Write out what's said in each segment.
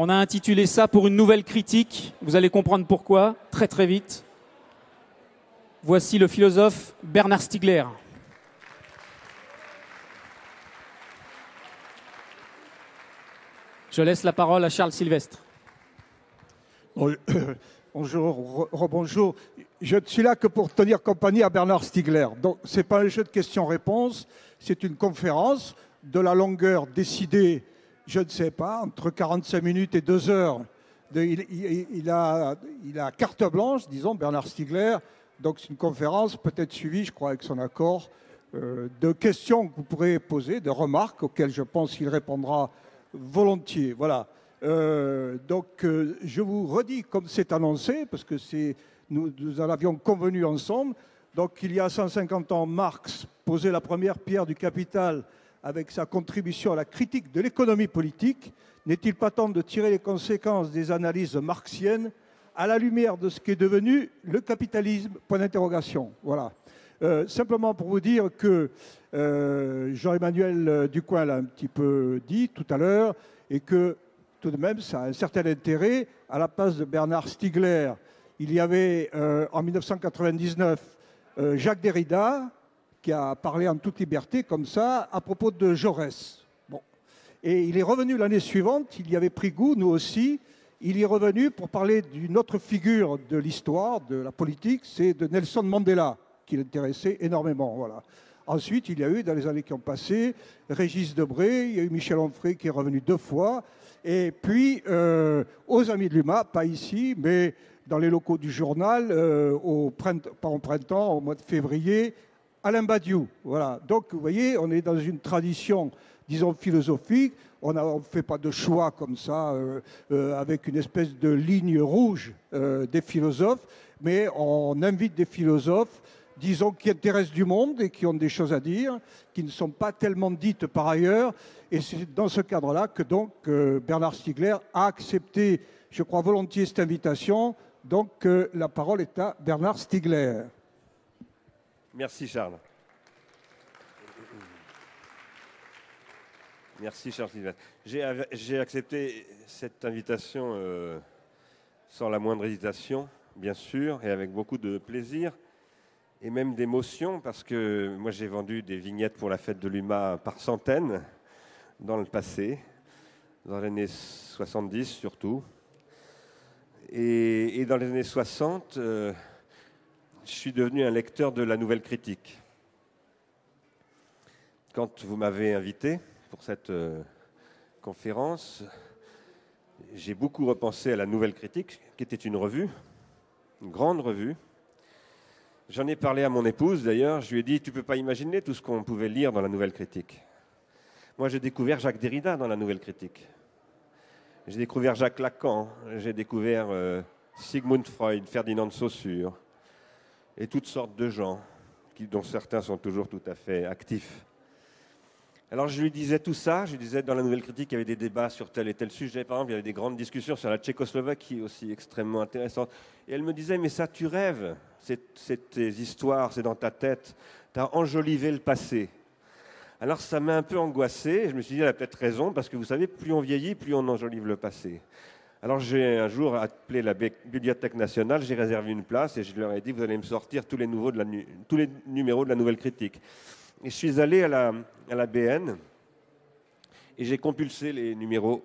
On a intitulé ça pour une nouvelle critique. Vous allez comprendre pourquoi très très vite. Voici le philosophe Bernard Stiegler. Je laisse la parole à Charles Sylvestre. Bonjour, rebonjour. Je ne suis là que pour tenir compagnie à Bernard Stiegler. Donc, ce n'est pas un jeu de questions-réponses, c'est une conférence de la longueur décidée je ne sais pas, entre 45 minutes et 2 heures. il, a, carte blanche, disons, Bernard Stiegler. Donc c'est une conférence peut-être suivie, je crois, avec son accord, euh, de questions que vous pourrez poser, de remarques auxquelles je pense qu'il répondra volontiers. Voilà. Euh, donc euh, je vous redis, comme c'est annoncé, parce que nous, nous en avions convenu ensemble, donc il y a 150 ans, Marx posait la première pierre du capital avec sa contribution à la critique de l'économie politique, n'est-il pas temps de tirer les conséquences des analyses marxiennes à la lumière de ce qui est devenu le capitalisme? Point d'interrogation. Voilà. Euh, simplement pour vous dire que euh, Jean-Emmanuel Ducoin l'a un petit peu dit tout à l'heure, et que tout de même, ça a un certain intérêt. À la place de Bernard Stiegler, il y avait euh, en 1999 Jacques Derrida, qui a parlé en toute liberté comme ça à propos de Jaurès. Bon. Et il est revenu l'année suivante, il y avait pris goût, nous aussi, il est revenu pour parler d'une autre figure de l'histoire, de la politique, c'est de Nelson Mandela, qui l'intéressait énormément. Voilà. Ensuite, il y a eu, dans les années qui ont passé, Régis Debré, il y a eu Michel Onfray qui est revenu deux fois, et puis euh, aux Amis de l'UMA, pas ici, mais dans les locaux du journal, euh, au printemps, pas au printemps, au mois de février, Alain Badiou. Voilà. Donc, vous voyez, on est dans une tradition, disons, philosophique. On ne fait pas de choix comme ça, euh, euh, avec une espèce de ligne rouge euh, des philosophes, mais on invite des philosophes, disons, qui intéressent du monde et qui ont des choses à dire, qui ne sont pas tellement dites par ailleurs. Et c'est dans ce cadre-là que donc Bernard Stiegler a accepté, je crois volontiers, cette invitation. Donc la parole est à Bernard Stiegler. Merci Charles. Merci Charles J'ai accepté cette invitation euh, sans la moindre hésitation, bien sûr, et avec beaucoup de plaisir et même d'émotion, parce que moi j'ai vendu des vignettes pour la fête de l'UMA par centaines dans le passé, dans les années 70 surtout. Et, dans les années 60, je suis devenu un lecteur de la nouvelle critique. Quand vous m'avez invité pour cette euh, conférence, j'ai beaucoup repensé à la nouvelle critique, qui était une revue, une grande revue. J'en ai parlé à mon épouse d'ailleurs, je lui ai dit, tu ne peux pas imaginer tout ce qu'on pouvait lire dans la nouvelle critique. Moi j'ai découvert Jacques Derrida dans la nouvelle critique. J'ai découvert Jacques Lacan, j'ai découvert euh, Sigmund Freud, Ferdinand de Saussure, et toutes sortes de gens, dont certains sont toujours tout à fait actifs. Alors je lui disais tout ça, je lui disais dans la nouvelle critique, il y avait des débats sur tel et tel sujet, par exemple, il y avait des grandes discussions sur la Tchécoslovaquie aussi extrêmement intéressantes. Et elle me disait, mais ça tu rêves, c'est tes histoires, c'est dans ta tête, tu as enjolivé le passé. Alors ça m'a un peu angoissé, je me suis dit, elle a peut-être raison, parce que vous savez, plus on vieillit, plus on enjolive le passé. Alors j'ai un jour appelé la Bibliothèque nationale, j'ai réservé une place et je leur ai dit vous allez me sortir tous les, numéros de la Nouvelle Critique. Et je suis allé à la, BN et j'ai compulsé les numéros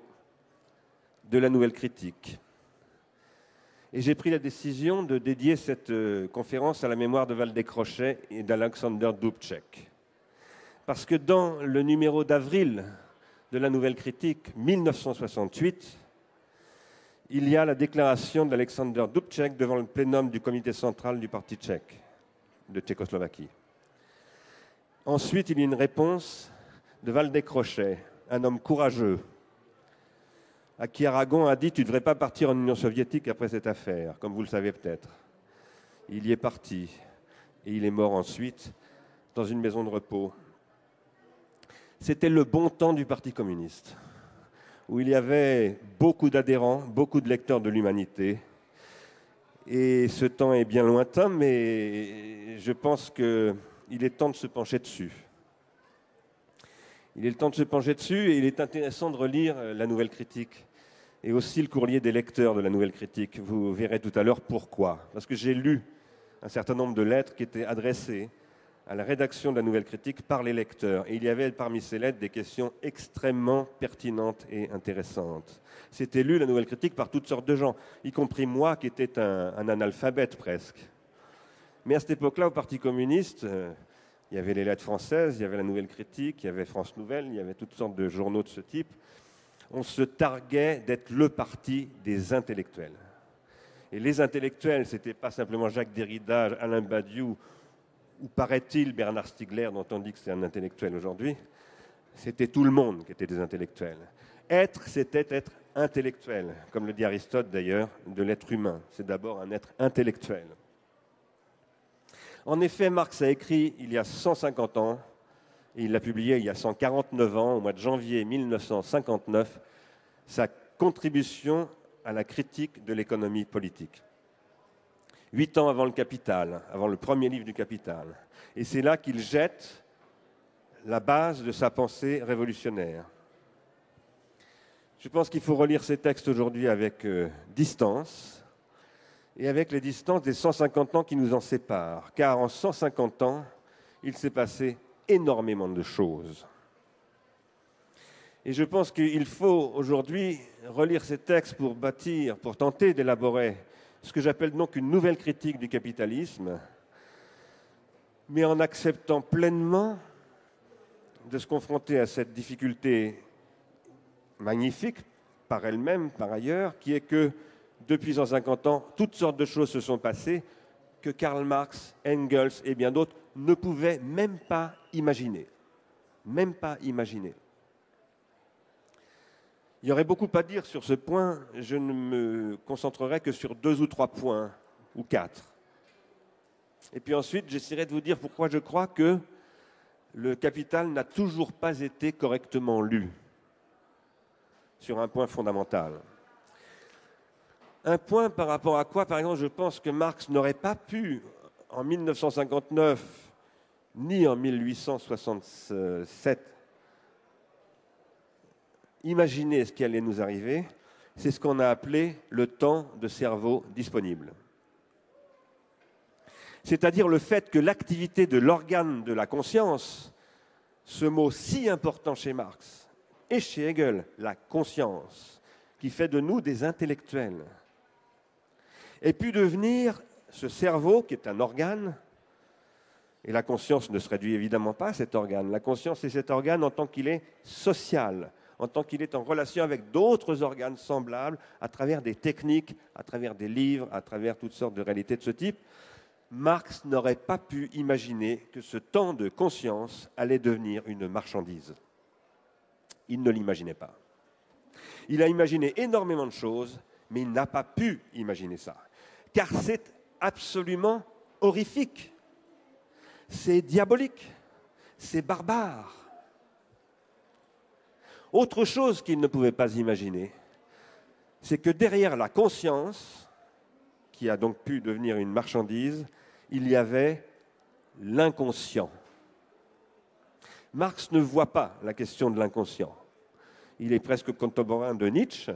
de la Nouvelle Critique. Et j'ai pris la décision de dédier cette euh, conférence à la mémoire de Valdez-Crochet et d'Alexander Dubček. Parce que dans le numéro d'avril de la Nouvelle Critique 1968, il y a la déclaration d'Alexander Dubček devant le plénum du comité central du Parti tchèque de Tchécoslovaquie. Ensuite, il y a une réponse de Valdez Crochet, un homme courageux, à qui Aragon a dit Tu ne devrais pas partir en Union soviétique après cette affaire, comme vous le savez peut-être. Il y est parti et il est mort ensuite dans une maison de repos. C'était le bon temps du Parti communiste où il y avait beaucoup d'adhérents, beaucoup de lecteurs de l'humanité. Et ce temps est bien lointain, mais je pense qu'il est temps de se pencher dessus. Il est le temps de se pencher dessus et il est intéressant de relire la nouvelle critique et aussi le courrier des lecteurs de la Nouvelle Critique. Vous verrez tout à l'heure pourquoi. Parce que j'ai lu un certain nombre de lettres qui étaient adressées à la rédaction de la Nouvelle Critique par les lecteurs. Et il y avait parmi ces lettres des questions extrêmement pertinentes et intéressantes. C'était lu, la Nouvelle Critique, par toutes sortes de gens, y compris moi qui étais un, analphabète presque. Mais à cette époque-là, au Parti communiste, euh, il y avait les lettres françaises, il y avait la Nouvelle Critique, il y avait France Nouvelle, il y avait toutes sortes de journaux de ce type. On se targuait d'être le parti des intellectuels. Et les intellectuels, ce n'était pas simplement Jacques Derrida, Alain Badiou ou paraît-il Bernard Stiegler, dont on dit que c'est un intellectuel aujourd'hui, c'était tout le monde qui était des intellectuels. Être, c'était être intellectuel, comme le dit Aristote d'ailleurs, de l'être humain. C'est d'abord un être intellectuel. En effet, Marx a écrit il y a 150 ans, et il l'a publié il y a 149 ans, au mois de janvier 1959, sa contribution à la critique de l'économie politique huit ans avant le Capital, avant le premier livre du Capital. Et c'est là qu'il jette la base de sa pensée révolutionnaire. Je pense qu'il faut relire ces textes aujourd'hui avec euh, distance et avec les distances des 150 ans qui nous en séparent, car en 150 ans, il s'est passé énormément de choses. Et je pense qu'il faut aujourd'hui relire ces textes pour bâtir, pour tenter d'élaborer ce que j'appelle donc une nouvelle critique du capitalisme, mais en acceptant pleinement de se confronter à cette difficulté magnifique par elle-même, par ailleurs, qui est que depuis 150 ans, toutes sortes de choses se sont passées que Karl Marx, Engels et bien d'autres ne pouvaient même pas imaginer. Même pas imaginer. Il y aurait beaucoup à dire sur ce point. Je ne me concentrerai que sur deux ou trois points, ou quatre. Et puis ensuite, j'essaierai de vous dire pourquoi je crois que le capital n'a toujours pas été correctement lu sur un point fondamental. Un point par rapport à quoi, par exemple, je pense que Marx n'aurait pas pu, en 1959, ni en 1867, imaginer ce qui allait nous arriver, c'est ce qu'on a appelé le temps de cerveau disponible. C'est-à-dire le fait que l'activité de l'organe de la conscience, ce mot si important chez Marx et chez Hegel, la conscience, qui fait de nous des intellectuels, ait pu devenir ce cerveau qui est un organe, et la conscience ne se réduit évidemment pas à cet organe. La conscience est cet organe en tant qu'il est social, en tant qu'il est en relation avec d'autres organes semblables, à travers des techniques, à travers des livres, à travers toutes sortes de réalités de ce type, Marx n'aurait pas pu imaginer que ce temps de conscience allait devenir une marchandise. Il ne l'imaginait pas. Il a imaginé énormément de choses, mais il n'a pas pu imaginer ça. Car c'est absolument horrifique. C'est diabolique. C'est barbare. Autre chose qu'il ne pouvait pas imaginer, c'est que derrière la conscience, qui a donc pu devenir une marchandise, il y avait l'inconscient. Marx ne voit pas la question de l'inconscient. Il est presque contemporain de Nietzsche,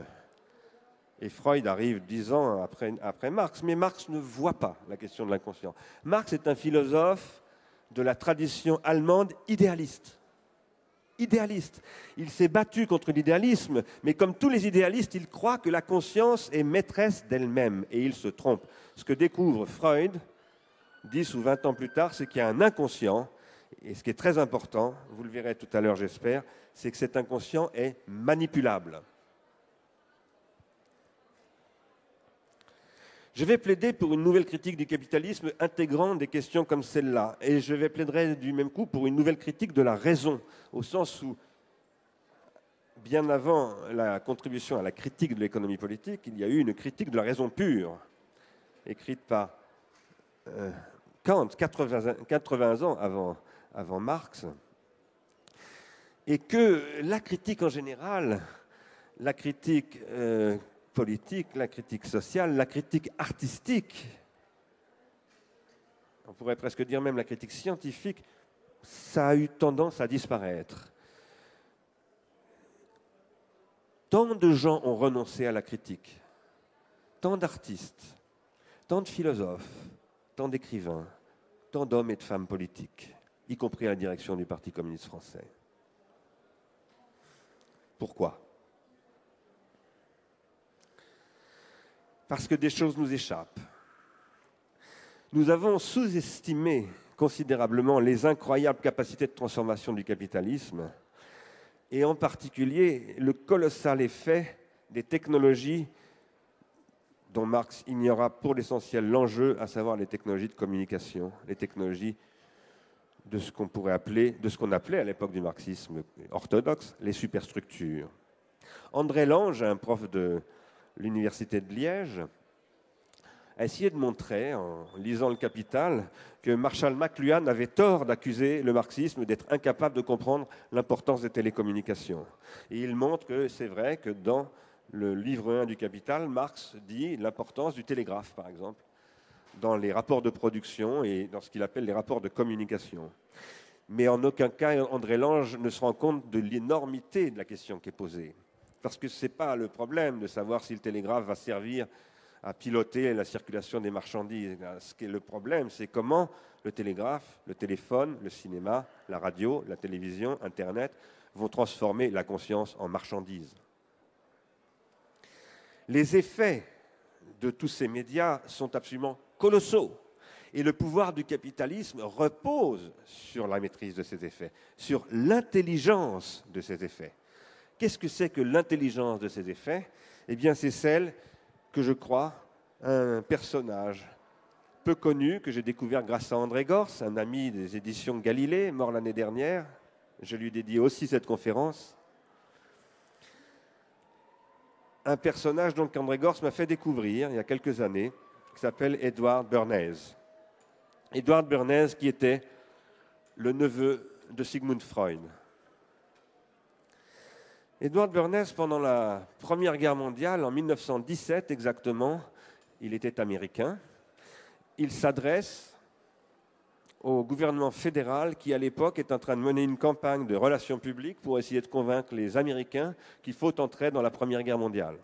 et Freud arrive dix ans après, Marx, mais Marx ne voit pas la question de l'inconscient. Marx est un philosophe de la tradition allemande idéaliste idéaliste. Il s'est battu contre l'idéalisme, mais comme tous les idéalistes, il croit que la conscience est maîtresse d'elle-même, et il se trompe. Ce que découvre Freud, dix ou vingt ans plus tard, c'est qu'il y a un inconscient, et ce qui est très important, vous le verrez tout à l'heure j'espère, c'est que cet inconscient est manipulable. Je vais plaider pour une nouvelle critique du capitalisme intégrant des questions comme celle-là. Et je vais plaider du même coup pour une nouvelle critique de la raison, au sens où, bien avant la contribution à la critique de l'économie politique, il y a eu une critique de la raison pure, écrite par euh, Kant, 80, ans avant, Marx. Et que la critique en général, la critique euh, la critique sociale, la critique artistique, on pourrait presque dire même la critique scientifique, ça a eu tendance à disparaître. Tant de gens ont renoncé à la critique, tant d'artistes, tant de philosophes, tant d'écrivains, tant d'hommes et de femmes politiques, y compris à la direction du Parti communiste français. Pourquoi? Parce que des choses nous échappent. Nous avons sous-estimé considérablement les incroyables capacités de transformation du capitalisme et en particulier le colossal effet des technologies dont Marx ignora pour l'essentiel l'enjeu, à savoir les technologies de communication, les technologies de ce qu'on pourrait appeler, de ce qu'on appelait à l'époque du marxisme orthodoxe, les superstructures. André Lange, un prof de l'université de Liège, a essayé de montrer, en lisant le Capital, que Marshall McLuhan avait tort d'accuser le marxisme d'être incapable de comprendre l'importance des télécommunications. Et il montre que c'est vrai que dans le livre 1 du Capital, Marx dit l'importance du télégraphe, par exemple, dans les rapports de production et dans ce qu'il appelle les rapports de communication. Mais en aucun cas, André Lange ne se rend compte de l'énormité de la question qui est posée. Parce que ce n'est pas le problème de savoir si le télégraphe va servir à piloter la circulation des marchandises. Ce qui est le problème, c'est comment le télégraphe, le téléphone, le cinéma, la radio, la télévision, Internet vont transformer la conscience en marchandise. Les effets de tous ces médias sont absolument colossaux. Et le pouvoir du capitalisme repose sur la maîtrise de ces effets, sur l'intelligence de ces effets. Qu'est-ce que c'est que l'intelligence de ces effets? Eh bien, c'est celle que je crois, un personnage peu connu que j'ai découvert grâce à André Gors, un ami des éditions Galilée, mort l'année dernière. Je lui dédie aussi cette conférence. Un personnage dont André Gors m'a fait découvrir il y a quelques années, qui s'appelle Edward Bernays. Edward Bernays qui était le neveu de Sigmund Freud. Edward Bernays, pendant la Première Guerre mondiale, en 1917 exactement, il était américain, il s'adresse au gouvernement fédéral qui, à l'époque, est en train de mener une campagne de relations publiques pour essayer de convaincre les Américains qu'il faut entrer dans la Première Guerre mondiale.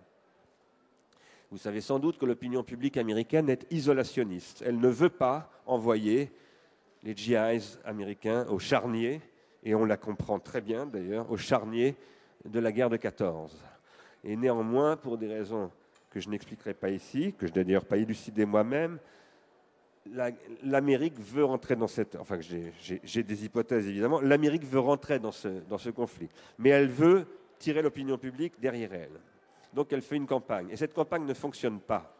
Vous savez sans doute que l'opinion publique américaine est isolationniste. Elle ne veut pas envoyer les GIs américains au charnier, et on la comprend très bien d'ailleurs, au charnier de la guerre de 14. Et néanmoins, pour des raisons que je n'expliquerai pas ici, que je n'ai d'ailleurs pas élucidé moi-même, l'Amérique veut rentrer dans cette... Enfin, j'ai des hypothèses évidemment. L'Amérique veut rentrer dans ce, dans ce conflit. Mais elle veut tirer l'opinion publique derrière elle. Donc elle fait une campagne. Et cette campagne ne fonctionne pas.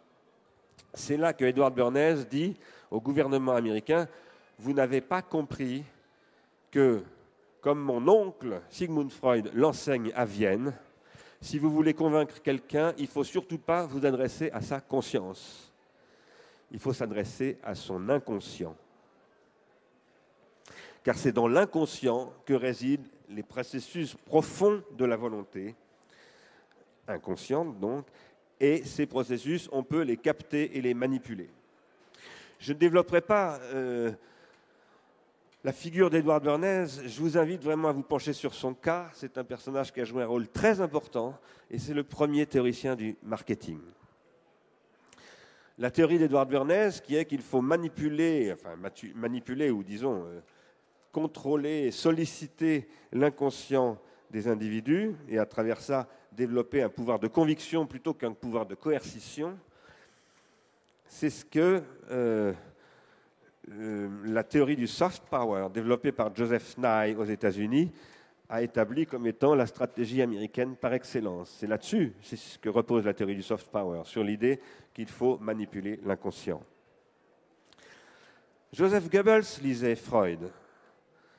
C'est là que Edward Bernays dit au gouvernement américain, vous n'avez pas compris que comme mon oncle Sigmund Freud l'enseigne à Vienne, si vous voulez convaincre quelqu'un, il ne faut surtout pas vous adresser à sa conscience. Il faut s'adresser à son inconscient. Car c'est dans l'inconscient que résident les processus profonds de la volonté, inconsciente donc, et ces processus, on peut les capter et les manipuler. Je ne développerai pas euh, la figure d'Edouard Bernays, je vous invite vraiment à vous pencher sur son cas. C'est un personnage qui a joué un rôle très important et c'est le premier théoricien du marketing. La théorie d'Edouard Bernays qui est qu'il faut manipuler, enfin manipuler ou disons euh, contrôler, solliciter l'inconscient des individus et à travers ça développer un pouvoir de conviction plutôt qu'un pouvoir de coercition. C'est ce que euh, euh, la théorie du soft power, développée par Joseph Nye aux États-Unis, a établi comme étant la stratégie américaine par excellence. C'est là-dessus, que repose la théorie du soft power, sur l'idée qu'il faut manipuler l'inconscient. Joseph Goebbels lisait Freud.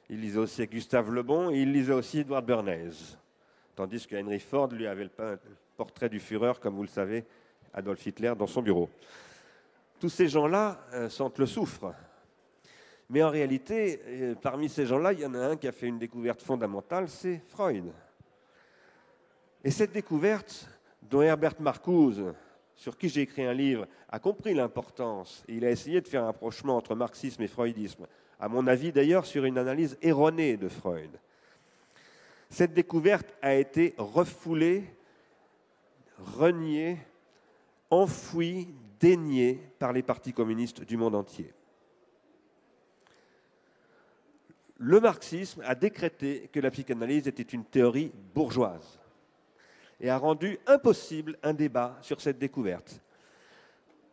Il lisait aussi Gustave Le Bon et il lisait aussi Edward Bernays. Tandis que Henry Ford lui avait le portrait du Führer, comme vous le savez, Adolf Hitler, dans son bureau. Tous ces gens-là euh, sentent le souffre mais en réalité, euh, parmi ces gens-là, il y en a un qui a fait une découverte fondamentale, c'est Freud. Et cette découverte, dont Herbert Marcuse, sur qui j'ai écrit un livre, a compris l'importance, et il a essayé de faire un rapprochement entre marxisme et freudisme, à mon avis d'ailleurs sur une analyse erronée de Freud. Cette découverte a été refoulée renié, enfoui, dénié par les partis communistes du monde entier. Le marxisme a décrété que la psychanalyse était une théorie bourgeoise et a rendu impossible un débat sur cette découverte.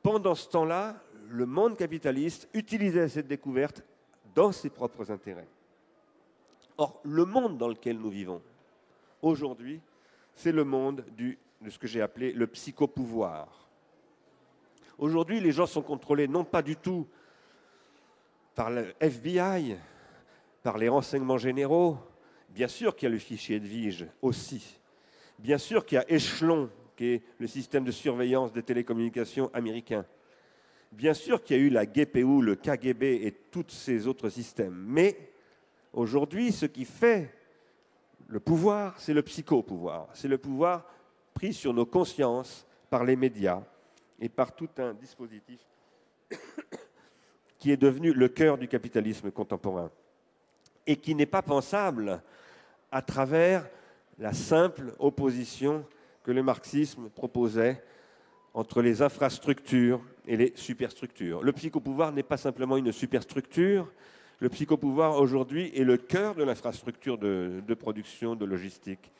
Pendant ce temps-là, le monde capitaliste utilisait cette découverte dans ses propres intérêts. Or, le monde dans lequel nous vivons, aujourd'hui, c'est le monde de ce que j'ai appelé le psychopouvoir. Aujourd'hui, les gens sont contrôlés non pas du tout par le FBI, par les renseignements généraux, bien sûr qu'il y a le fichier de Vige aussi, bien sûr qu'il y a Échelon, qui est le système de surveillance des télécommunications américains, bien sûr qu'il y a eu la GPU, le KGB et tous ces autres systèmes, mais aujourd'hui, ce qui fait le pouvoir, c'est le psychopouvoir, c'est le pouvoir pris sur nos consciences par les médias et par tout un dispositif qui est devenu le cœur du capitalisme contemporain et qui n'est pas pensable à travers la simple opposition que le marxisme proposait entre les infrastructures et les superstructures. Le psychopouvoir n'est pas simplement une superstructure, le psychopouvoir aujourd'hui est le cœur de l'infrastructure de, production, de logistique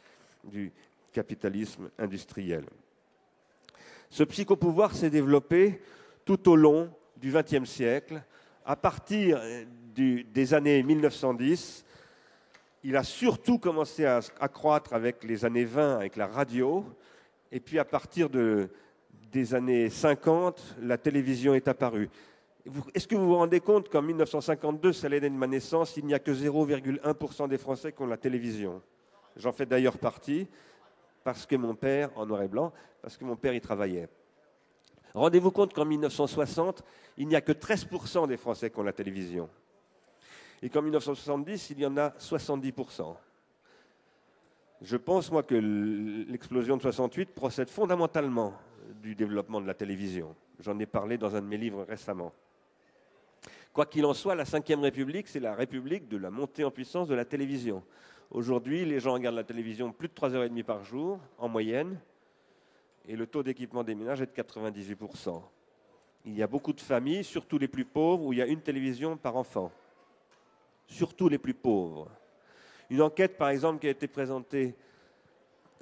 du capitalisme industriel. Ce psychopouvoir s'est développé tout au long du XXe siècle, à partir des années 1910. Il a surtout commencé à, à, croître avec les années 20, avec la radio, et puis à partir de, des années 50, la télévision est apparue. Est-ce que vous vous rendez compte qu'en 1952, c'est l'année de ma naissance, il n'y a que 0,1% des Français qui ont la télévision? J'en fais d'ailleurs partie, parce que mon père, en noir et blanc, parce que mon père y travaillait. Rendez-vous compte qu'en 1960, il n'y a que 13% des Français qui ont la télévision. Et qu'en 1970, il y en a 70%. Je pense, moi, que l'explosion de 68 procède fondamentalement du développement de la télévision. J'en ai parlé dans un de mes livres récemment. Quoi qu'il en soit, la Ve République, c'est la République de la montée en puissance de la télévision. Aujourd'hui, les gens regardent la télévision plus de 3h30 par jour, en moyenne, et le taux d'équipement des ménages est de 98%. Il y a beaucoup de familles, surtout les plus pauvres, où il y a une télévision par enfant. Surtout les plus pauvres. Une enquête, par exemple, qui a été présentée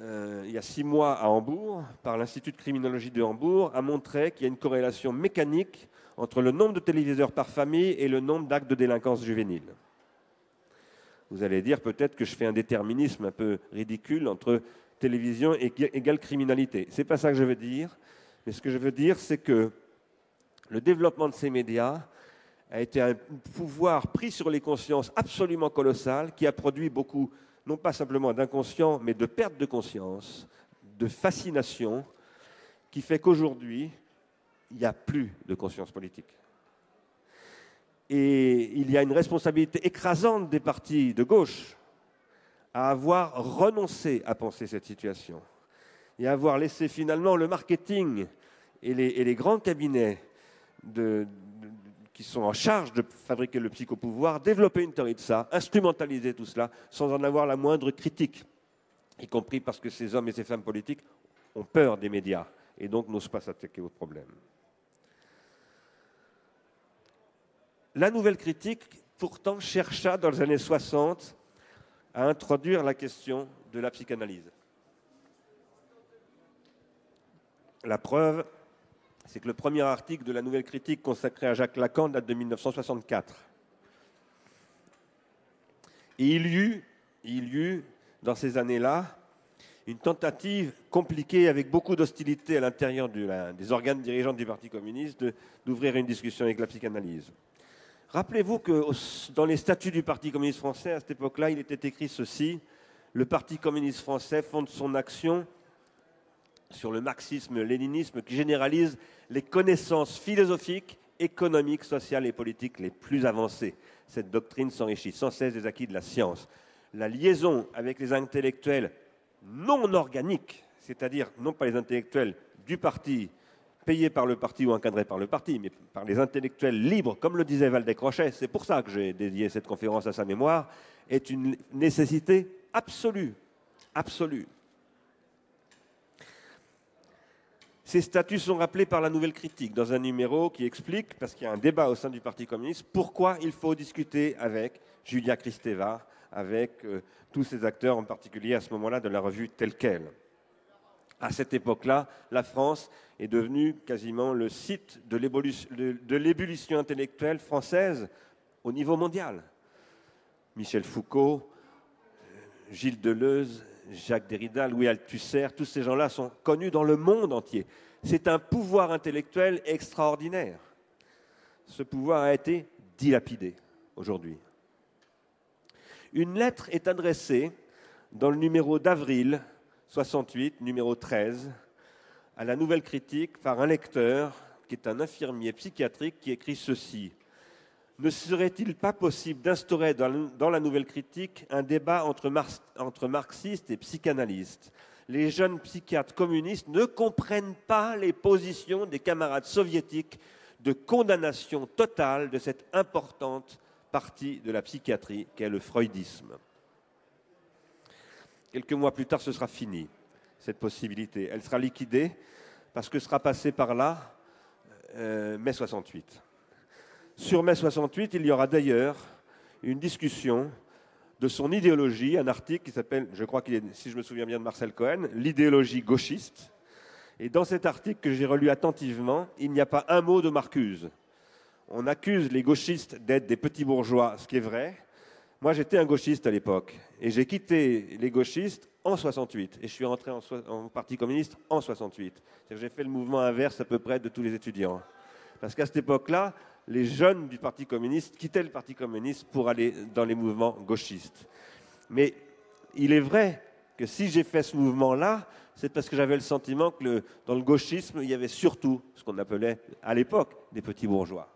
euh, il y a six mois à Hambourg, par l'Institut de criminologie de Hambourg, a montré qu'il y a une corrélation mécanique entre le nombre de téléviseurs par famille et le nombre d'actes de délinquance juvénile. Vous allez dire peut-être que je fais un déterminisme un peu ridicule entre télévision égale criminalité. Ce n'est pas ça que je veux dire, mais ce que je veux dire, c'est que le développement de ces médias a été un pouvoir pris sur les consciences absolument colossal qui a produit beaucoup, non pas simplement d'inconscient, mais de perte de conscience, de fascination, qui fait qu'aujourd'hui, il n'y a plus de conscience politique. Et il y a une responsabilité écrasante des partis de gauche à avoir renoncé à penser cette situation et à avoir laissé finalement le marketing et les, et les grands cabinets de, de, qui sont en charge de fabriquer le psychopouvoir développer une théorie de ça, instrumentaliser tout cela sans en avoir la moindre critique, y compris parce que ces hommes et ces femmes politiques ont peur des médias et donc n'osent pas s'attaquer aux problèmes. La nouvelle critique, pourtant, chercha dans les années 60 à introduire la question de la psychanalyse. La preuve, c'est que le premier article de la Nouvelle Critique consacré à Jacques Lacan date de 1964. Et il y eut, il y eut dans ces années-là, une tentative compliquée avec beaucoup d'hostilité à l'intérieur des organes dirigeants du Parti communiste d'ouvrir une discussion avec la psychanalyse. Rappelez-vous que dans les statuts du Parti communiste français, à cette époque-là, il était écrit ceci le Parti communiste français fonde son action sur le marxisme-léninisme qui généralise les connaissances philosophiques, économiques, sociales et politiques les plus avancées. Cette doctrine s'enrichit sans cesse des acquis de la science. La liaison avec les intellectuels non organiques, c'est-à-dire non pas les intellectuels du parti payés par le parti ou encadrés par le parti, mais par les intellectuels libres, comme le disait Valdec Rochet, c'est pour ça que j'ai dédié cette conférence à sa mémoire, est une nécessité absolue, absolue. Ces statuts sont rappelés par la Nouvelle Critique dans un numéro qui explique, parce qu'il y a un débat au sein du Parti communiste, pourquoi il faut discuter avec Julia Kristeva, avec euh, tous ces acteurs, en particulier à ce moment-là de la revue telle qu'elle. À cette époque-là, la France est devenue quasiment le site de l'ébullition intellectuelle française au niveau mondial. Michel Foucault, euh, Gilles Deleuze, Jacques Derrida, Louis Althusser, tous ces gens-là sont connus dans le monde entier. C'est un pouvoir intellectuel extraordinaire. Ce pouvoir a été dilapidé aujourd'hui. Une lettre est adressée dans le numéro d'avril 68, numéro 13, à la Nouvelle Critique par un lecteur qui est un infirmier psychiatrique qui écrit ceci ne serait-il pas possible d'instaurer dans, la nouvelle critique un débat entre, marxistes et psychanalystes? Les jeunes psychiatres communistes ne comprennent pas les positions des camarades soviétiques de condamnation totale de cette importante partie de la psychiatrie qu'est le freudisme. Quelques mois plus tard, ce sera fini, cette possibilité. Elle sera liquidée parce que sera passé par là euh, mai 68. Sur mai 68, il y aura d'ailleurs une discussion de son idéologie, un article qui s'appelle, je crois qu'il est, si je me souviens bien de Marcel Cohen, l'idéologie gauchiste. Et dans cet article que j'ai relu attentivement, il n'y a pas un mot de Marcuse. On accuse les gauchistes d'être des petits bourgeois, ce qui est vrai. Moi, j'étais un gauchiste à l'époque, et j'ai quitté les gauchistes en 68, et je suis rentré en, en Parti communiste en 68. J'ai fait le mouvement inverse à peu près de tous les étudiants. Parce qu'à cette époque-là, les jeunes du Parti communiste quittaient le Parti communiste pour aller dans les mouvements gauchistes. Mais il est vrai que si j'ai fait ce mouvement-là, c'est parce que j'avais le sentiment que dans le gauchisme, il y avait surtout ce qu'on appelait à l'époque des petits bourgeois.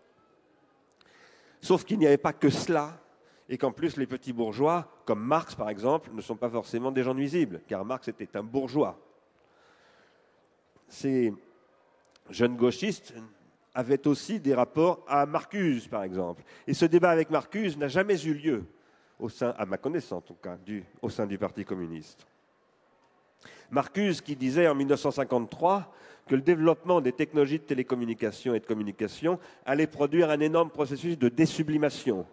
Sauf qu'il n'y avait pas que cela, et qu'en plus les petits bourgeois, comme Marx par exemple, ne sont pas forcément des gens nuisibles, car Marx était un bourgeois. Ces jeunes gauchistes avait aussi des rapports à Marcuse, par exemple. Et ce débat avec Marcuse n'a jamais eu lieu, au sein, à ma connaissance en tout cas, au sein du Parti communiste. Marcuse qui disait en 1953 que le développement des technologies de télécommunication et de communication allait produire un énorme processus de désublimation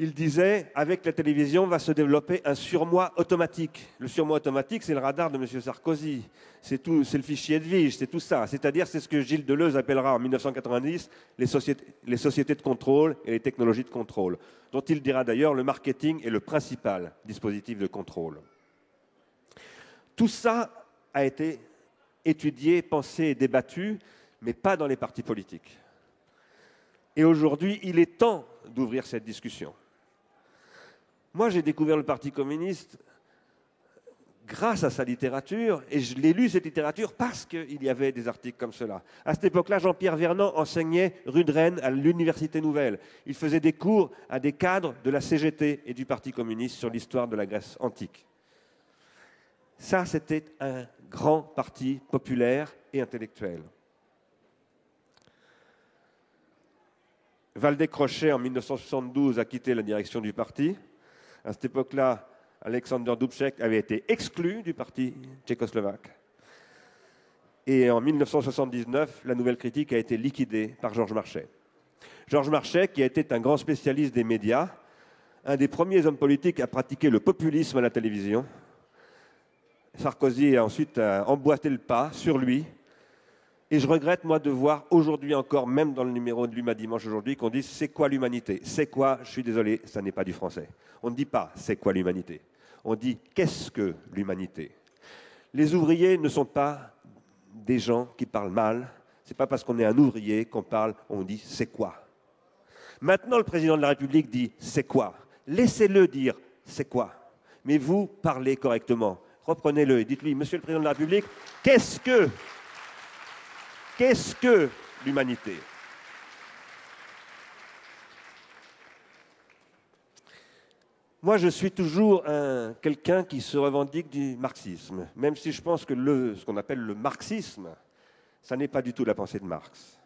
il disait, avec la télévision va se développer un surmoi automatique. Le surmoi automatique, c'est le radar de M. Sarkozy. C'est tout, c'est le fichier Edwige, c'est tout ça. C'est-à-dire, c'est ce que Gilles Deleuze appellera en 1990 les sociétés, les sociétés de contrôle et les technologies de contrôle, dont il dira d'ailleurs le marketing est le principal dispositif de contrôle. Tout ça a été étudié, pensé et débattu, mais pas dans les partis politiques. Et aujourd'hui, il est temps d'ouvrir cette discussion. Moi, j'ai découvert le Parti communiste grâce à sa littérature, et je l'ai lu cette littérature parce qu'il y avait des articles comme cela. À cette époque-là, Jean-Pierre Vernant enseignait rue de Rennes à l'Université Nouvelle. Il faisait des cours à des cadres de la CGT et du Parti communiste sur l'histoire de la Grèce antique. Ça, c'était un grand parti populaire et intellectuel. Valdez Crochet, en 1972, a quitté la direction du parti. À cette époque-là, Alexander Dubček avait été exclu du parti tchécoslovaque. Et en 1979, la nouvelle critique a été liquidée par Georges Marchais. Georges Marchais, qui été un grand spécialiste des médias, un des premiers hommes politiques à pratiquer le populisme à la télévision. Sarkozy a ensuite emboîté le pas sur lui et je regrette, moi, de voir aujourd'hui encore, même dans le numéro de l'Huma Dimanche aujourd'hui, qu'on dise c'est quoi l'humanité? C'est quoi Je suis désolé, ça n'est pas du français. On ne dit pas c'est quoi l'humanité. On dit qu'est-ce que l'humanité? Les ouvriers ne sont pas des gens qui parlent mal. C'est pas parce qu'on est un ouvrier qu'on parle, on dit c'est quoi? Maintenant, le président de la République dit c'est quoi? Laissez-le dire c'est quoi? Mais vous parlez correctement. Reprenez-le et dites-lui, Monsieur le président de la République, qu'est-ce que Qu'est-ce que l'humanité? Moi, je suis toujours quelqu'un qui se revendique du marxisme, même si je pense que ce qu'on appelle le marxisme, ça n'est pas du tout la pensée de Marx.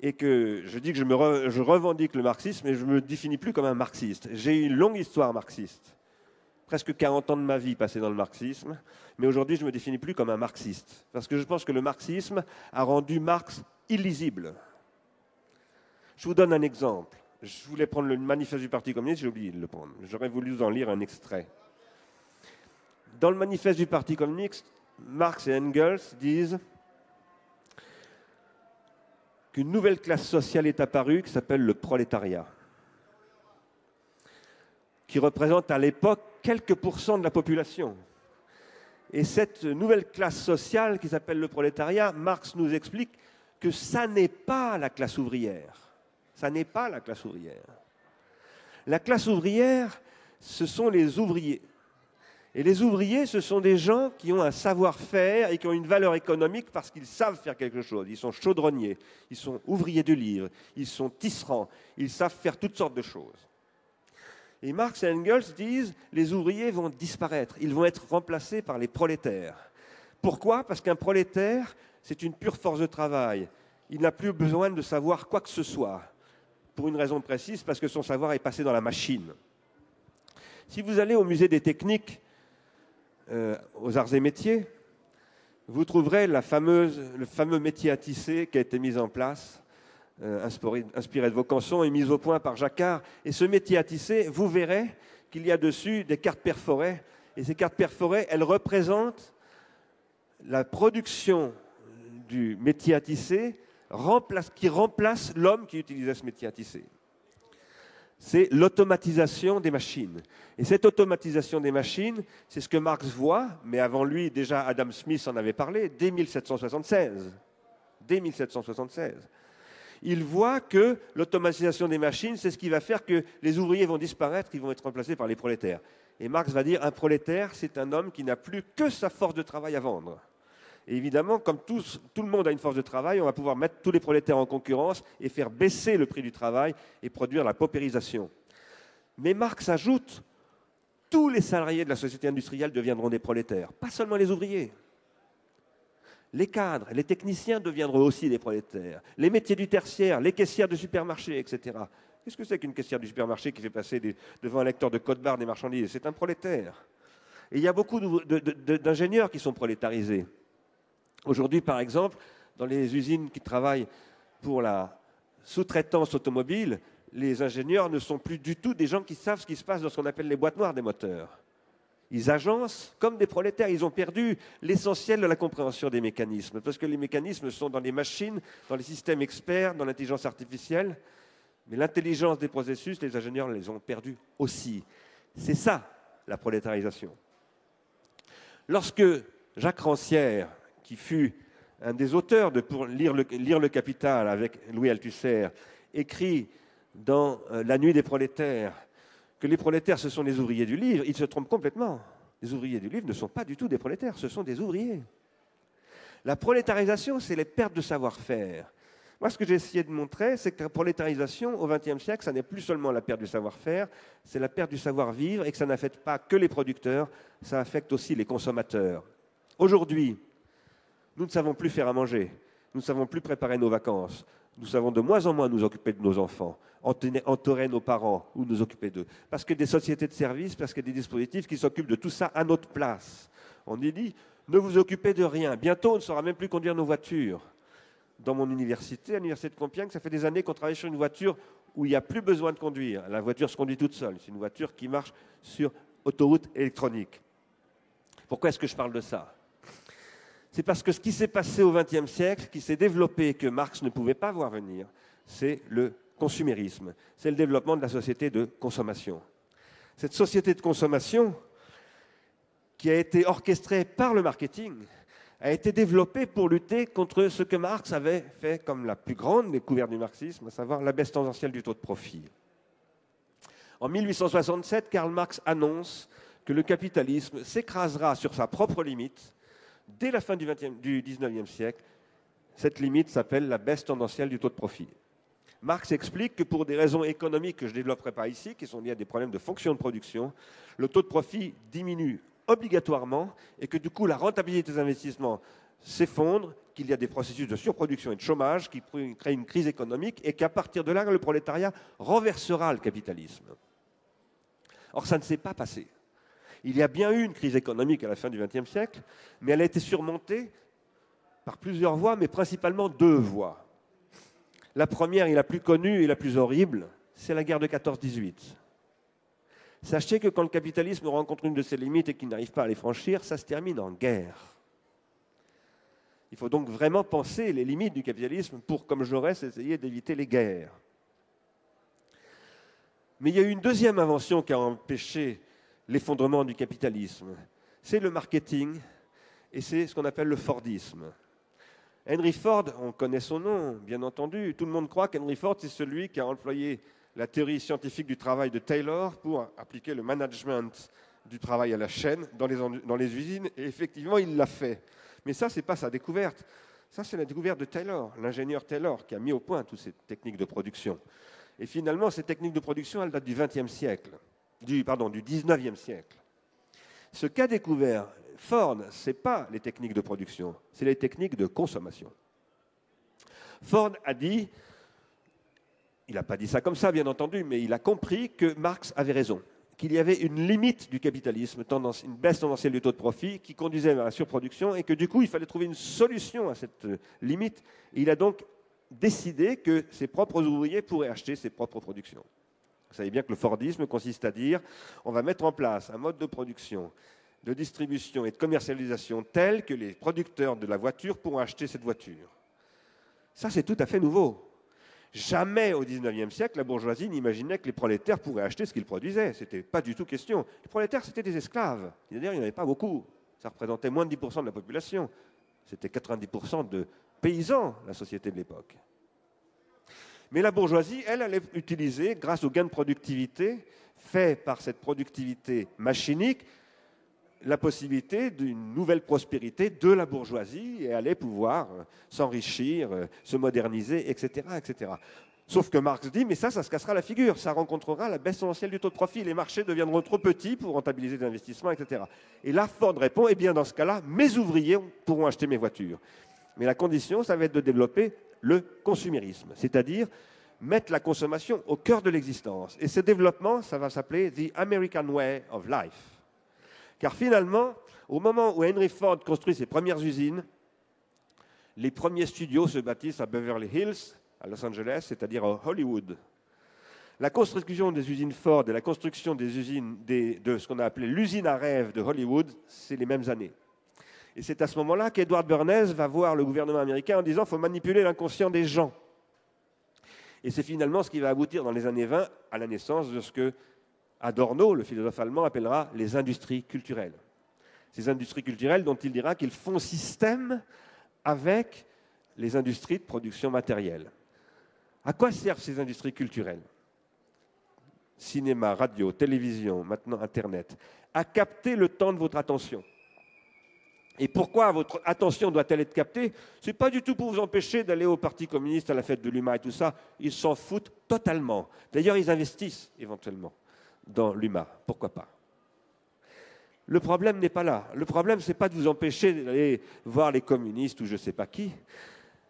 Et que je dis que je, me je revendique le marxisme et je ne me définis plus comme un marxiste. J'ai une longue histoire marxiste, presque 40 ans de ma vie passés dans le marxisme, mais aujourd'hui je ne me définis plus comme un marxiste, parce que je pense que le marxisme a rendu Marx illisible. Je vous donne un exemple. Je voulais prendre le manifeste du Parti communiste, j'ai oublié de le prendre. J'aurais voulu vous en lire un extrait. Dans le manifeste du Parti communiste, Marx et Engels disent qu'une nouvelle classe sociale est apparue qui s'appelle le prolétariat, qui représente à l'époque quelques pourcents de la population. Et cette nouvelle classe sociale qui s'appelle le prolétariat, Marx nous explique que ça n'est pas la classe ouvrière. Ça n'est pas la classe ouvrière. La classe ouvrière, ce sont les ouvriers. Et les ouvriers, ce sont des gens qui ont un savoir-faire et qui ont une valeur économique parce qu'ils savent faire quelque chose. Ils sont chaudronniers, ils sont ouvriers de livre, ils sont tisserands, ils savent faire toutes sortes de choses. Et Marx et Engels disent les ouvriers vont disparaître, ils vont être remplacés par les prolétaires. Pourquoi? Parce qu'un prolétaire, c'est une pure force de travail. Il n'a plus besoin de savoir quoi que ce soit. Pour une raison précise, parce que son savoir est passé dans la machine. Si vous allez au musée des techniques, euh, aux arts et métiers, vous trouverez le fameux métier à tisser qui a été mis en place, euh, inspiré, de vos cançons et mis au point par Jacquard. Et ce métier à tisser, vous verrez qu'il y a dessus des cartes perforées. Et ces cartes perforées, elles représentent la production du métier à tisser qui remplace l'homme qui utilisait ce métier à tisser c'est l'automatisation des machines. Et cette automatisation des machines, c'est ce que Marx voit, mais avant lui, déjà Adam Smith en avait parlé, dès 1776. Dès 1776. Il voit que l'automatisation des machines, c'est ce qui va faire que les ouvriers vont disparaître, qu'ils vont être remplacés par les prolétaires. Et Marx va dire, un prolétaire, c'est un homme qui n'a plus que sa force de travail à vendre. Évidemment, comme tout le monde a une force de travail, on va pouvoir mettre tous les prolétaires en concurrence et faire baisser le prix du travail et produire la paupérisation. Mais Marx ajoute, tous les salariés de la société industrielle deviendront des prolétaires, pas seulement les ouvriers. Les cadres, les techniciens deviendront aussi des prolétaires. Les métiers du tertiaire, les caissières de supermarché, etc. Qu'est-ce que c'est qu'une caissière du supermarché qui fait passer devant un lecteur de code barre des marchandises? C'est un prolétaire. Il y a beaucoup d'ingénieurs qui sont prolétarisés. Aujourd'hui, par exemple, dans les usines qui travaillent pour la sous-traitance automobile, les ingénieurs ne sont plus du tout des gens qui savent ce qui se passe dans ce qu'on appelle les boîtes noires des moteurs. Ils agencent comme des prolétaires. Ils ont perdu l'essentiel de la compréhension des mécanismes, parce que les mécanismes sont dans les machines, dans les systèmes experts, dans l'intelligence artificielle. Mais l'intelligence des processus, les ingénieurs les ont perdus aussi. C'est ça, la prolétarisation. Lorsque Jacques Rancière qui fut un des auteurs de Pour lire le, lire le Capital avec Louis Althusser, écrit dans euh, La nuit des prolétaires que les prolétaires, ce sont les ouvriers du livre, il se trompe complètement. Les ouvriers du livre ne sont pas du tout des prolétaires, ce sont des ouvriers. La prolétarisation, c'est les pertes de savoir-faire. Moi, ce que j'ai essayé de montrer, c'est que la prolétarisation, au XXe siècle, ça n'est plus seulement la perte du savoir-faire, c'est la perte du savoir-vivre et que ça n'affecte pas que les producteurs, ça affecte aussi les consommateurs. Aujourd'hui, nous ne savons plus faire à manger. Nous ne savons plus préparer nos vacances. Nous savons de moins en moins nous occuper de nos enfants, entourer nos parents ou nous occuper d'eux. Parce que des sociétés de services, parce qu'il y a des dispositifs qui s'occupent de tout ça à notre place. On est dit, ne vous occupez de rien. Bientôt, on ne saura même plus conduire nos voitures. Dans mon université, à l'université de Compiègne, ça fait des années qu'on travaille sur une voiture où il n'y a plus besoin de conduire. La voiture se conduit toute seule. C'est une voiture qui marche sur autoroute électronique. Pourquoi est-ce que je parle de ça? C'est parce que ce qui s'est passé au XXe siècle, qui s'est développé, que Marx ne pouvait pas voir venir, c'est le consumérisme, c'est le développement de la société de consommation. Cette société de consommation, qui a été orchestrée par le marketing, a été développée pour lutter contre ce que Marx avait fait comme la plus grande découverte du marxisme, à savoir la baisse tendancielle du taux de profit. En 1867, Karl Marx annonce que le capitalisme s'écrasera sur sa propre limite dès la fin du, 19e siècle, cette limite s'appelle la baisse tendancielle du taux de profit. Marx explique que pour des raisons économiques que je ne développerai pas ici, qui sont liées à des problèmes de fonction de production, le taux de profit diminue obligatoirement et que du coup la rentabilité des investissements s'effondre, qu'il y a des processus de surproduction et de chômage qui créent une crise économique et qu'à partir de là, le prolétariat renversera le capitalisme. Or, ça ne s'est pas passé. Il y a bien eu une crise économique à la fin du XXe siècle, mais elle a été surmontée par plusieurs voies, mais principalement deux voies. La première et la plus connue et la plus horrible, c'est la guerre de 14-18. Sachez que quand le capitalisme rencontre une de ses limites et qu'il n'arrive pas à les franchir, ça se termine en guerre. Il faut donc vraiment penser les limites du capitalisme pour, comme Jaurès, essayer d'éviter les guerres. Mais il y a eu une deuxième invention qui a empêché l'effondrement du capitalisme. C'est le marketing et c'est ce qu'on appelle le Fordisme. Henry Ford, on connaît son nom, bien entendu. Tout le monde croit qu'Henry Ford, c'est celui qui a employé la théorie scientifique du travail de Taylor pour appliquer le management du travail à la chaîne dans les, usines. Et effectivement, il l'a fait. Mais ça, ce n'est pas sa découverte. Ça, c'est la découverte de Taylor, l'ingénieur Taylor, qui a mis au point toutes ces techniques de production. Et finalement, ces techniques de production, elles datent du siècle, du, pardon, du XIXe siècle. Ce qu'a découvert Ford, ce n'est pas les techniques de production, c'est les techniques de consommation. Ford a dit, il n'a pas dit ça comme ça, bien entendu, mais il a compris que Marx avait raison qu'il y avait une limite du capitalisme, une baisse tendancielle du taux de profit qui conduisait à la surproduction et que du coup il fallait trouver une solution à cette limite. il a donc décidé que ses propres ouvriers pourraient acheter ses propres productions. Vous savez bien que le Fordisme consiste à dire on va mettre en place un mode de production, de distribution et de commercialisation tel que les producteurs de la voiture pourront acheter cette voiture. Ça, c'est tout à fait nouveau. Jamais au XIXe siècle, la bourgeoisie n'imaginait que les prolétaires pourraient acheter ce qu'ils produisaient. Ce n'était pas du tout question. Les prolétaires, c'était des esclaves. D'ailleurs, il n'y en avait pas beaucoup. Ça représentait moins de 10% de la population. C'était 90% de paysans, la société de l'époque. Mais la bourgeoisie, elle, allait utiliser, grâce aux gains de productivité faits par cette productivité machinique, la possibilité d'une nouvelle prospérité de la bourgeoisie et allait pouvoir euh, s'enrichir, euh, se moderniser, etc., etc. Sauf que Marx dit, mais ça, ça se cassera la figure, ça rencontrera la baisse essentielle du taux de profit, les marchés deviendront trop petits pour rentabiliser des investissements, etc. Et là, Ford répond, eh bien, dans ce cas-là, mes ouvriers pourront acheter mes voitures. Mais la condition, ça va être de développer le consumérisme, c'est-à-dire mettre la consommation au cœur de l'existence. Et ce développement, ça va s'appeler The American Way of Life. Car finalement, au moment où Henry Ford construit ses premières usines, les premiers studios se bâtissent à Beverly Hills, à Los Angeles, c'est-à-dire à Hollywood. La construction des usines Ford et la construction des usines de ce qu'on a appelé l'usine à rêve de Hollywood, c'est les mêmes années. Et c'est à ce moment-là qu'Edward Bernays va voir le gouvernement américain en disant qu'il faut manipuler l'inconscient des gens. Et c'est finalement ce qui va aboutir dans les années 20 à la naissance de ce que Adorno, le philosophe allemand, appellera les industries culturelles. Ces industries culturelles dont il dira qu'ils font système avec les industries de production matérielle. À quoi servent ces industries culturelles? Cinéma, radio, télévision, maintenant Internet. À capter le temps de votre attention. Et pourquoi votre attention doit-elle être captée? Ce n'est pas du tout pour vous empêcher d'aller au Parti communiste, à la fête de l'UMA et tout ça. Ils s'en foutent totalement. D'ailleurs, ils investissent éventuellement dans l'UMA. Pourquoi pas? Le problème n'est pas là. Le problème, ce n'est pas de vous empêcher d'aller voir les communistes ou je ne sais pas qui.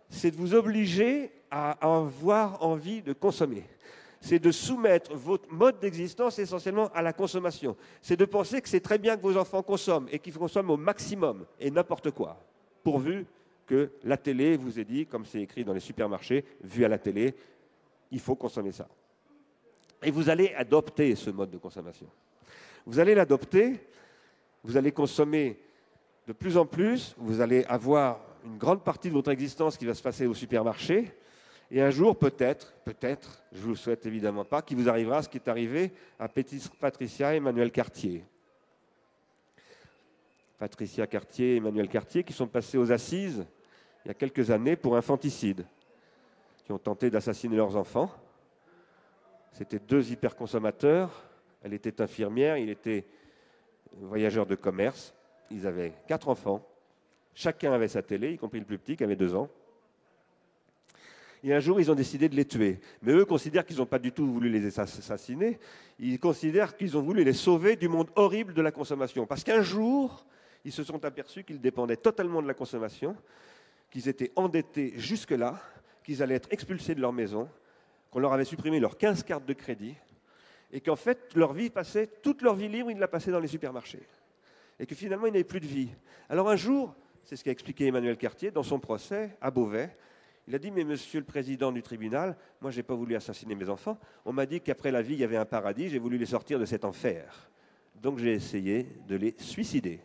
C'est de vous obliger à avoir envie de consommer. C'est de soumettre votre mode d'existence essentiellement à la consommation. C'est de penser que c'est très bien que vos enfants consomment et qu'ils consomment au maximum et n'importe quoi, pourvu que la télé vous ait dit, comme c'est écrit dans les supermarchés, vu à la télé, il faut consommer ça. Et vous allez adopter ce mode de consommation. Vous allez l'adopter, vous allez consommer de plus en plus, vous allez avoir une grande partie de votre existence qui va se passer au supermarché, et un jour, peut-être, peut-être, je ne vous le souhaite évidemment pas, qu'il vous arrivera ce qui est arrivé à Patricia et Emmanuel Cartier. Patricia Cartier et Emmanuel Cartier qui sont passés aux assises il y a quelques années pour infanticide, qui ont tenté d'assassiner leurs enfants. C'était deux hyperconsommateurs. Elle était infirmière, il était voyageur de commerce. Ils avaient quatre enfants. Chacun avait sa télé, y compris le plus petit qui avait deux ans. Et un jour, ils ont décidé de les tuer. Mais eux considèrent qu'ils n'ont pas du tout voulu les assassiner. Ils considèrent qu'ils ont voulu les sauver du monde horrible de la consommation. Parce qu'un jour, ils se sont aperçus qu'ils dépendaient totalement de la consommation, qu'ils étaient endettés jusque-là, qu'ils allaient être expulsés de leur maison qu'on leur avait supprimé leurs 15 cartes de crédit Et qu'en fait, leur vie passait, toute leur vie libre, ils la passaient dans les supermarchés. Et que finalement, ils n'avaient plus de vie. Alors un jour, c'est ce qu'a expliqué Emmanuel Cartier dans son procès à Beauvais, il a dit, mais monsieur le président du tribunal, moi je n'ai pas voulu assassiner mes enfants, on m'a dit qu'après la vie, il y avait un paradis, j'ai voulu les sortir de cet enfer. Donc j'ai essayé de les suicider.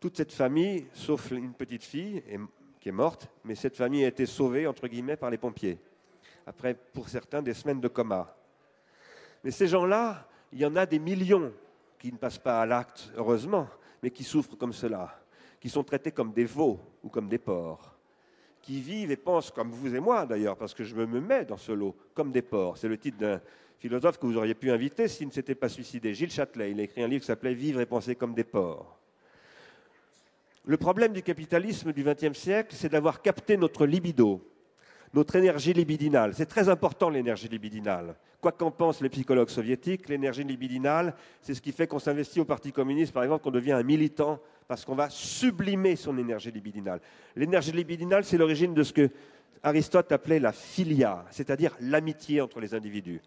Toute cette famille, sauf une petite fille qui est morte, mais cette famille a été sauvée, entre guillemets, par les pompiers. Après, pour certains, des semaines de coma. Mais ces gens-là, il y en a des millions qui ne passent pas à l'acte, heureusement, mais qui souffrent comme cela, qui sont traités comme des veaux ou comme des porcs qui vivent et pensent comme vous et moi d'ailleurs, parce que je me mets dans ce lot, comme des porcs. C'est le titre d'un philosophe que vous auriez pu inviter s'il ne s'était pas suicidé, Gilles Châtelet. Il a écrit un livre qui s'appelait Vivre et penser comme des porcs. Le problème du capitalisme du XXe siècle, c'est d'avoir capté notre libido, notre énergie libidinale. C'est très important l'énergie libidinale. Quoi qu'en pensent les psychologues soviétiques, l'énergie libidinale, c'est ce qui fait qu'on s'investit au Parti communiste, par exemple, qu'on devient un militant parce qu'on va sublimer son énergie libidinale. L'énergie libidinale, c'est l'origine de ce que Aristote appelait la philia, c'est-à-dire l'amitié entre les individus.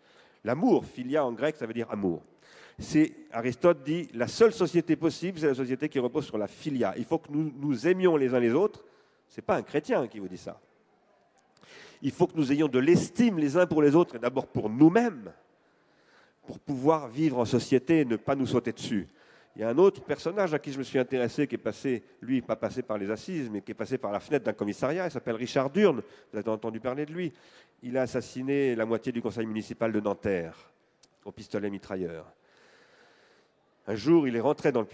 L'amour, philia en grec, ça veut dire amour. C'est, Aristote dit, la seule société possible, c'est la société qui repose sur la philia. Il faut que nous nous aimions les uns les autres. Ce n'est pas un chrétien qui vous dit ça. Il faut que nous ayons de l'estime les uns pour les autres, et d'abord pour nous-mêmes, pour pouvoir vivre en société et ne pas nous sauter dessus. Il y a un autre personnage à qui je me suis intéressé, qui est passé, lui, pas passé par les assises, mais qui est passé par la fenêtre d'un commissariat. Il s'appelle Richard Durne. Vous avez entendu parler de lui. Il a assassiné la moitié du conseil municipal de Nanterre au pistolet mitrailleur. Un jour, il est rentré dans le,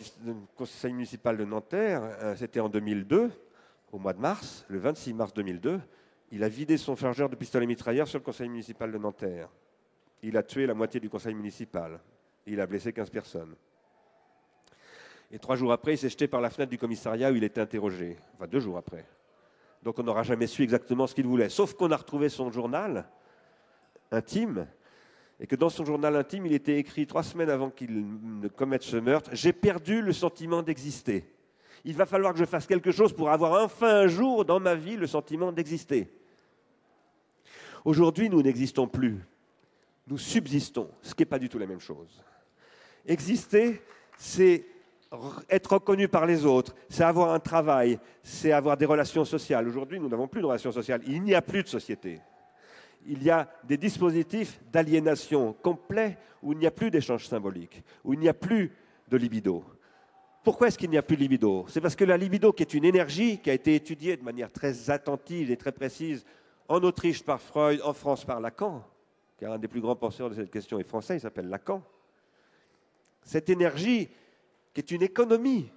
conseil municipal de Nanterre, euh, c'était en 2002, au mois de mars, le 26 mars 2002. Il a vidé son chargeur de pistolet mitrailleur sur le conseil municipal de Nanterre. Il a tué la moitié du conseil municipal. Il a blessé 15 personnes. Et trois jours après, il s'est jeté par la fenêtre du commissariat où il était interrogé. Enfin, deux jours après. Donc on n'aura jamais su exactement ce qu'il voulait. Sauf qu'on a retrouvé son journal intime. Et que dans son journal intime, il était écrit trois semaines avant qu'il ne commette ce meurtre J'ai perdu le sentiment d'exister. Il va falloir que je fasse quelque chose pour avoir enfin un jour dans ma vie le sentiment d'exister. Aujourd'hui, nous n'existons plus. Nous subsistons, ce qui n'est pas du tout la même chose. Exister, c'est être reconnu par les autres, c'est avoir un travail, c'est avoir des relations sociales. Aujourd'hui, nous n'avons plus de relations sociales. Il n'y a plus de société. Il y a des dispositifs d'aliénation complets où il n'y a plus d'échange symbolique, où il n'y a plus de libido. Pourquoi est-ce qu'il n'y a plus de libido? C'est parce que la libido, qui est une énergie qui a été étudiée de manière très attentive et très précise en Autriche par Freud, en France par Lacan, car un des plus grands penseurs de cette question est français, il s'appelle Lacan. Cette énergie, qui est une économie,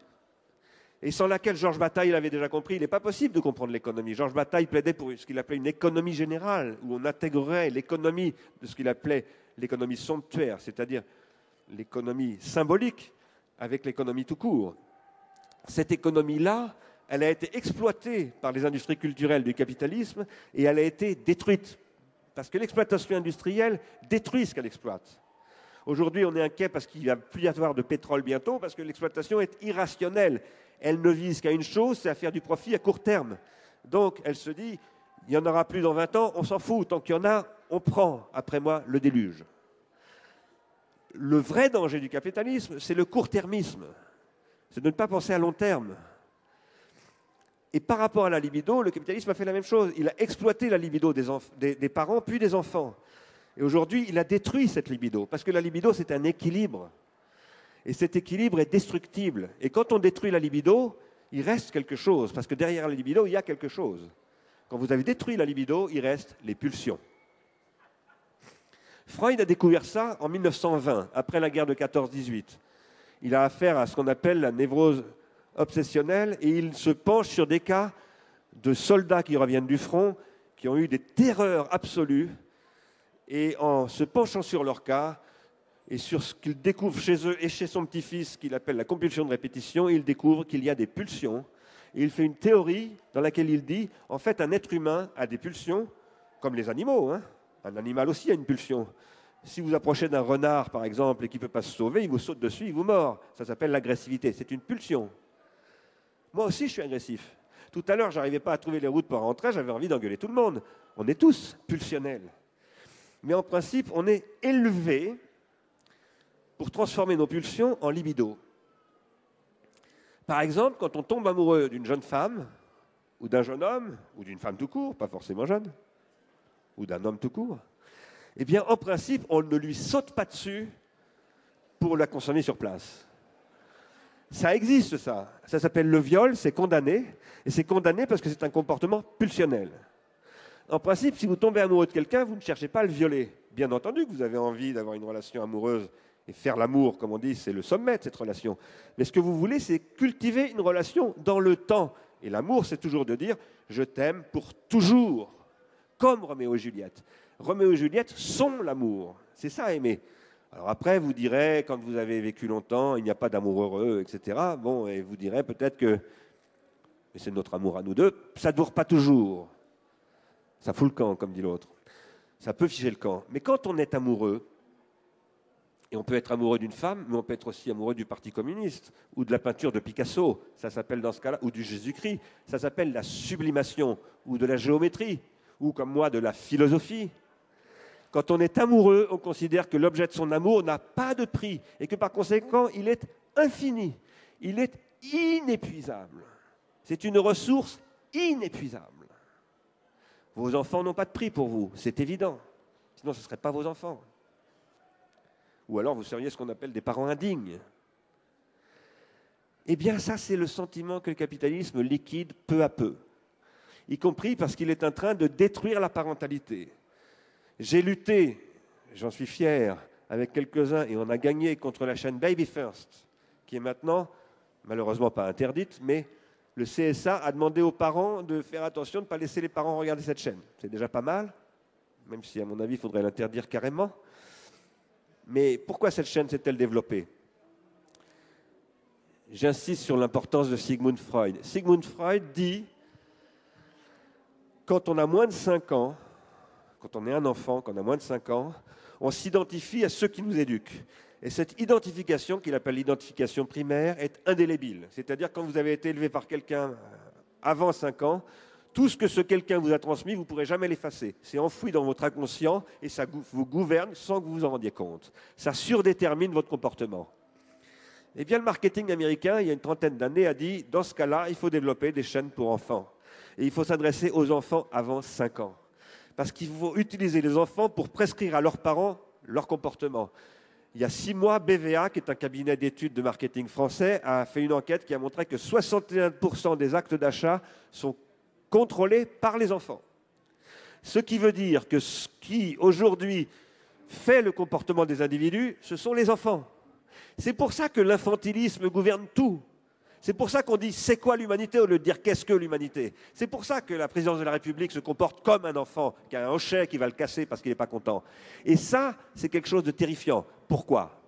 et sans laquelle Georges Bataille l'avait déjà compris, il n'est pas possible de comprendre l'économie. Georges Bataille plaidait pour ce qu'il appelait une économie générale, où on intégrerait l'économie de ce qu'il appelait l'économie somptuaire, c'est-à-dire l'économie symbolique avec l'économie tout court. Cette économie-là, elle a été exploitée par les industries culturelles du capitalisme et elle a été détruite. Parce que l'exploitation industrielle détruit ce qu'elle exploite. Aujourd'hui, on est inquiet parce qu'il ne va plus y avoir de pétrole bientôt, parce que l'exploitation est irrationnelle. Elle ne vise qu'à une chose, c'est à faire du profit à court terme. Donc, elle se dit, il n'y en aura plus dans 20 ans, on s'en fout. Tant qu'il y en a, on prend, après moi, le déluge. Le vrai danger du capitalisme, c'est le court-termisme. C'est de ne pas penser à long terme. Et par rapport à la libido, le capitalisme a fait la même chose. Il a exploité la libido des, parents puis des enfants. Et aujourd'hui, il a détruit cette libido, parce que la libido, c'est un équilibre. Et cet équilibre est destructible. Et quand on détruit la libido, il reste quelque chose, parce que derrière la libido, il y a quelque chose. Quand vous avez détruit la libido, il reste les pulsions. Freud a découvert ça en 1920, après la guerre de 14-18. Il a affaire à ce qu'on appelle la névrose obsessionnelle et il se penche sur des cas de soldats qui reviennent du front, qui ont eu des terreurs absolues et en se penchant sur leur cas et sur ce qu'il découvre chez eux et chez son petit-fils qu'il appelle la compulsion de répétition, il découvre qu'il y a des pulsions. Et il fait une théorie dans laquelle il dit, en fait, un être humain a des pulsions, comme les animaux. Hein. Un animal aussi a une pulsion. Si vous approchez d'un renard, par exemple, et qu'il ne peut pas se sauver, il vous saute dessus, il vous mord. Ça s'appelle l'agressivité. C'est une pulsion. Moi aussi, je suis agressif. Tout à l'heure, je n'arrivais pas à trouver les routes pour rentrer, j'avais envie d'engueuler tout le monde. On est tous pulsionnels. Mais en principe, on est élevé pour transformer nos pulsions en libido. Par exemple, quand on tombe amoureux d'une jeune femme, ou d'un jeune homme, ou d'une femme tout court, pas forcément jeune, ou d'un homme tout court, eh bien, en principe, on ne lui saute pas dessus pour la consommer sur place. Ça existe, ça. Ça s'appelle le viol, c'est condamné, et c'est condamné parce que c'est un comportement pulsionnel. En principe, si vous tombez amoureux de quelqu'un, vous ne cherchez pas à le violer. Bien entendu que vous avez envie d'avoir une relation amoureuse et faire l'amour, comme on dit, c'est le sommet de cette relation. Mais ce que vous voulez, c'est cultiver une relation dans le temps. Et l'amour, c'est toujours de dire je t'aime pour toujours, comme Roméo et Juliette. Roméo et Juliette sont l'amour. C'est ça aimer. Alors après, vous direz, quand vous avez vécu longtemps, il n'y a pas d'amour heureux, etc. Bon, et vous direz peut-être que, mais c'est notre amour à nous deux, ça ne dure pas toujours. Ça fout le camp, comme dit l'autre. Ça peut figer le camp. Mais quand on est amoureux, et on peut être amoureux d'une femme, mais on peut être aussi amoureux du Parti communiste, ou de la peinture de Picasso, ça s'appelle dans ce cas-là, ou du Jésus-Christ, ça s'appelle la sublimation, ou de la géométrie, ou comme moi, de la philosophie. Quand on est amoureux, on considère que l'objet de son amour n'a pas de prix, et que par conséquent, il est infini, il est inépuisable. C'est une ressource inépuisable. Vos enfants n'ont pas de prix pour vous, c'est évident. Sinon, ce ne seraient pas vos enfants ou alors vous seriez ce qu'on appelle des parents indignes. Eh bien, ça, c'est le sentiment que le capitalisme liquide peu à peu, y compris parce qu'il est en train de détruire la parentalité. J'ai lutté, j'en suis fier, avec quelques-uns, et on a gagné contre la chaîne Baby First, qui est maintenant, malheureusement pas interdite, mais le CSA a demandé aux parents de faire attention de ne pas laisser les parents regarder cette chaîne. C'est déjà pas mal, même si, à mon avis, il faudrait l'interdire carrément. Mais pourquoi cette chaîne s'est-elle développée? J'insiste sur l'importance de Sigmund Freud. Sigmund Freud dit, quand on a moins de 5 ans, quand on est un enfant, quand on a moins de 5 ans, on s'identifie à ceux qui nous éduquent. Et cette identification, qu'il appelle l'identification primaire, est indélébile. C'est-à-dire quand vous avez été élevé par quelqu'un avant 5 ans, tout ce que ce quelqu'un vous a transmis, vous ne pourrez jamais l'effacer. C'est enfoui dans votre inconscient et ça vous gouverne sans que vous vous en rendiez compte. Ça surdétermine votre comportement. Eh bien, le marketing américain, il y a une trentaine d'années, a dit, dans ce cas-là, il faut développer des chaînes pour enfants. Et il faut s'adresser aux enfants avant 5 ans. Parce qu'il faut utiliser les enfants pour prescrire à leurs parents leur comportement. Il y a six mois, BVA, qui est un cabinet d'études de marketing français, a fait une enquête qui a montré que 61% des actes d'achat sont contrôlé par les enfants. Ce qui veut dire que ce qui aujourd'hui fait le comportement des individus, ce sont les enfants. C'est pour ça que l'infantilisme gouverne tout. C'est pour ça qu'on dit c'est quoi l'humanité au lieu de dire qu'est-ce que l'humanité? C'est pour ça que la présidence de la République se comporte comme un enfant qui a un hochet qui va le casser parce qu'il n'est pas content. Et ça, c'est quelque chose de terrifiant. Pourquoi?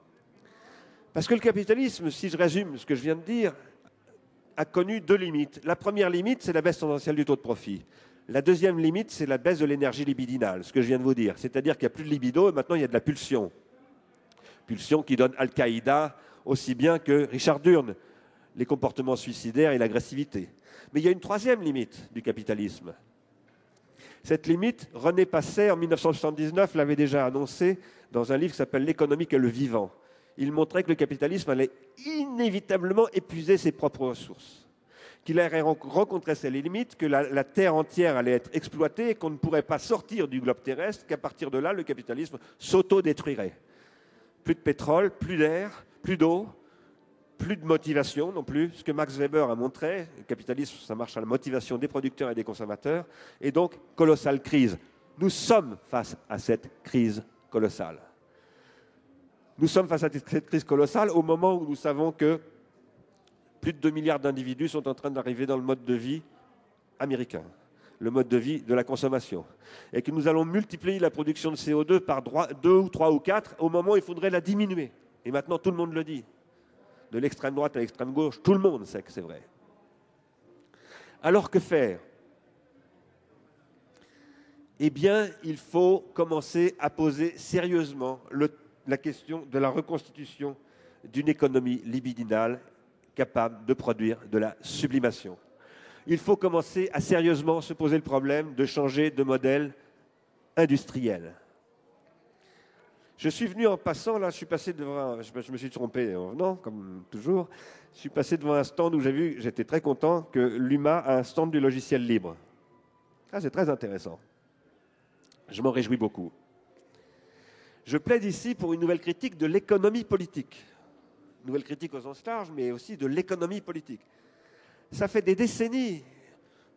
Parce que le capitalisme, si je résume ce que je viens de dire, a connu deux limites. La première limite, c'est la baisse tendancielle du taux de profit. La deuxième limite, c'est la baisse de l'énergie libidinale, ce que je viens de vous dire. C'est-à-dire qu'il n'y a plus de libido et maintenant il y a de la pulsion. Pulsion qui donne Al-Qaïda aussi bien que Richard Durn, les comportements suicidaires et l'agressivité. Mais il y a une troisième limite du capitalisme. Cette limite, René Passet, en 1979, l'avait déjà annoncé dans un livre qui s'appelle L'économie et le vivant il montrait que le capitalisme allait inévitablement épuiser ses propres ressources, qu'il allait rencontrer ses limites, que la, Terre entière allait être exploitée et qu'on ne pourrait pas sortir du globe terrestre, qu'à partir de là, le capitalisme s'auto-détruirait. Plus de pétrole, plus d'air, plus d'eau, plus de motivation non plus. Ce que Max Weber a montré, le capitalisme, ça marche à la motivation des producteurs et des consommateurs, et donc colossale crise. Nous sommes face à cette crise colossale. Nous sommes face à cette crise colossale au moment où nous savons que plus de 2 milliards d'individus sont en train d'arriver dans le mode de vie américain, le mode de vie de la consommation, et que nous allons multiplier la production de CO2 par 2 ou 3 ou 4 au moment où il faudrait la diminuer. Et maintenant, tout le monde le dit. De l'extrême droite à l'extrême gauche, tout le monde sait que c'est vrai. Alors que faire? Eh bien, il faut commencer à poser sérieusement la question de la reconstitution d'une économie libidinale capable de produire de la sublimation. Il faut commencer à sérieusement se poser le problème de changer de modèle industriel. Je suis venu en passant, là, je suis passé devant, un, je me suis trompé en venant, comme toujours. Je suis passé devant un stand où j'ai vu, j'étais très content, que l'UMA a un stand du logiciel libre. Ah, c'est très intéressant. Je m'en réjouis beaucoup. Je plaide ici pour une nouvelle critique de l'économie politique. nouvelle critique au sens large, mais aussi de l'économie politique. Ça fait des décennies,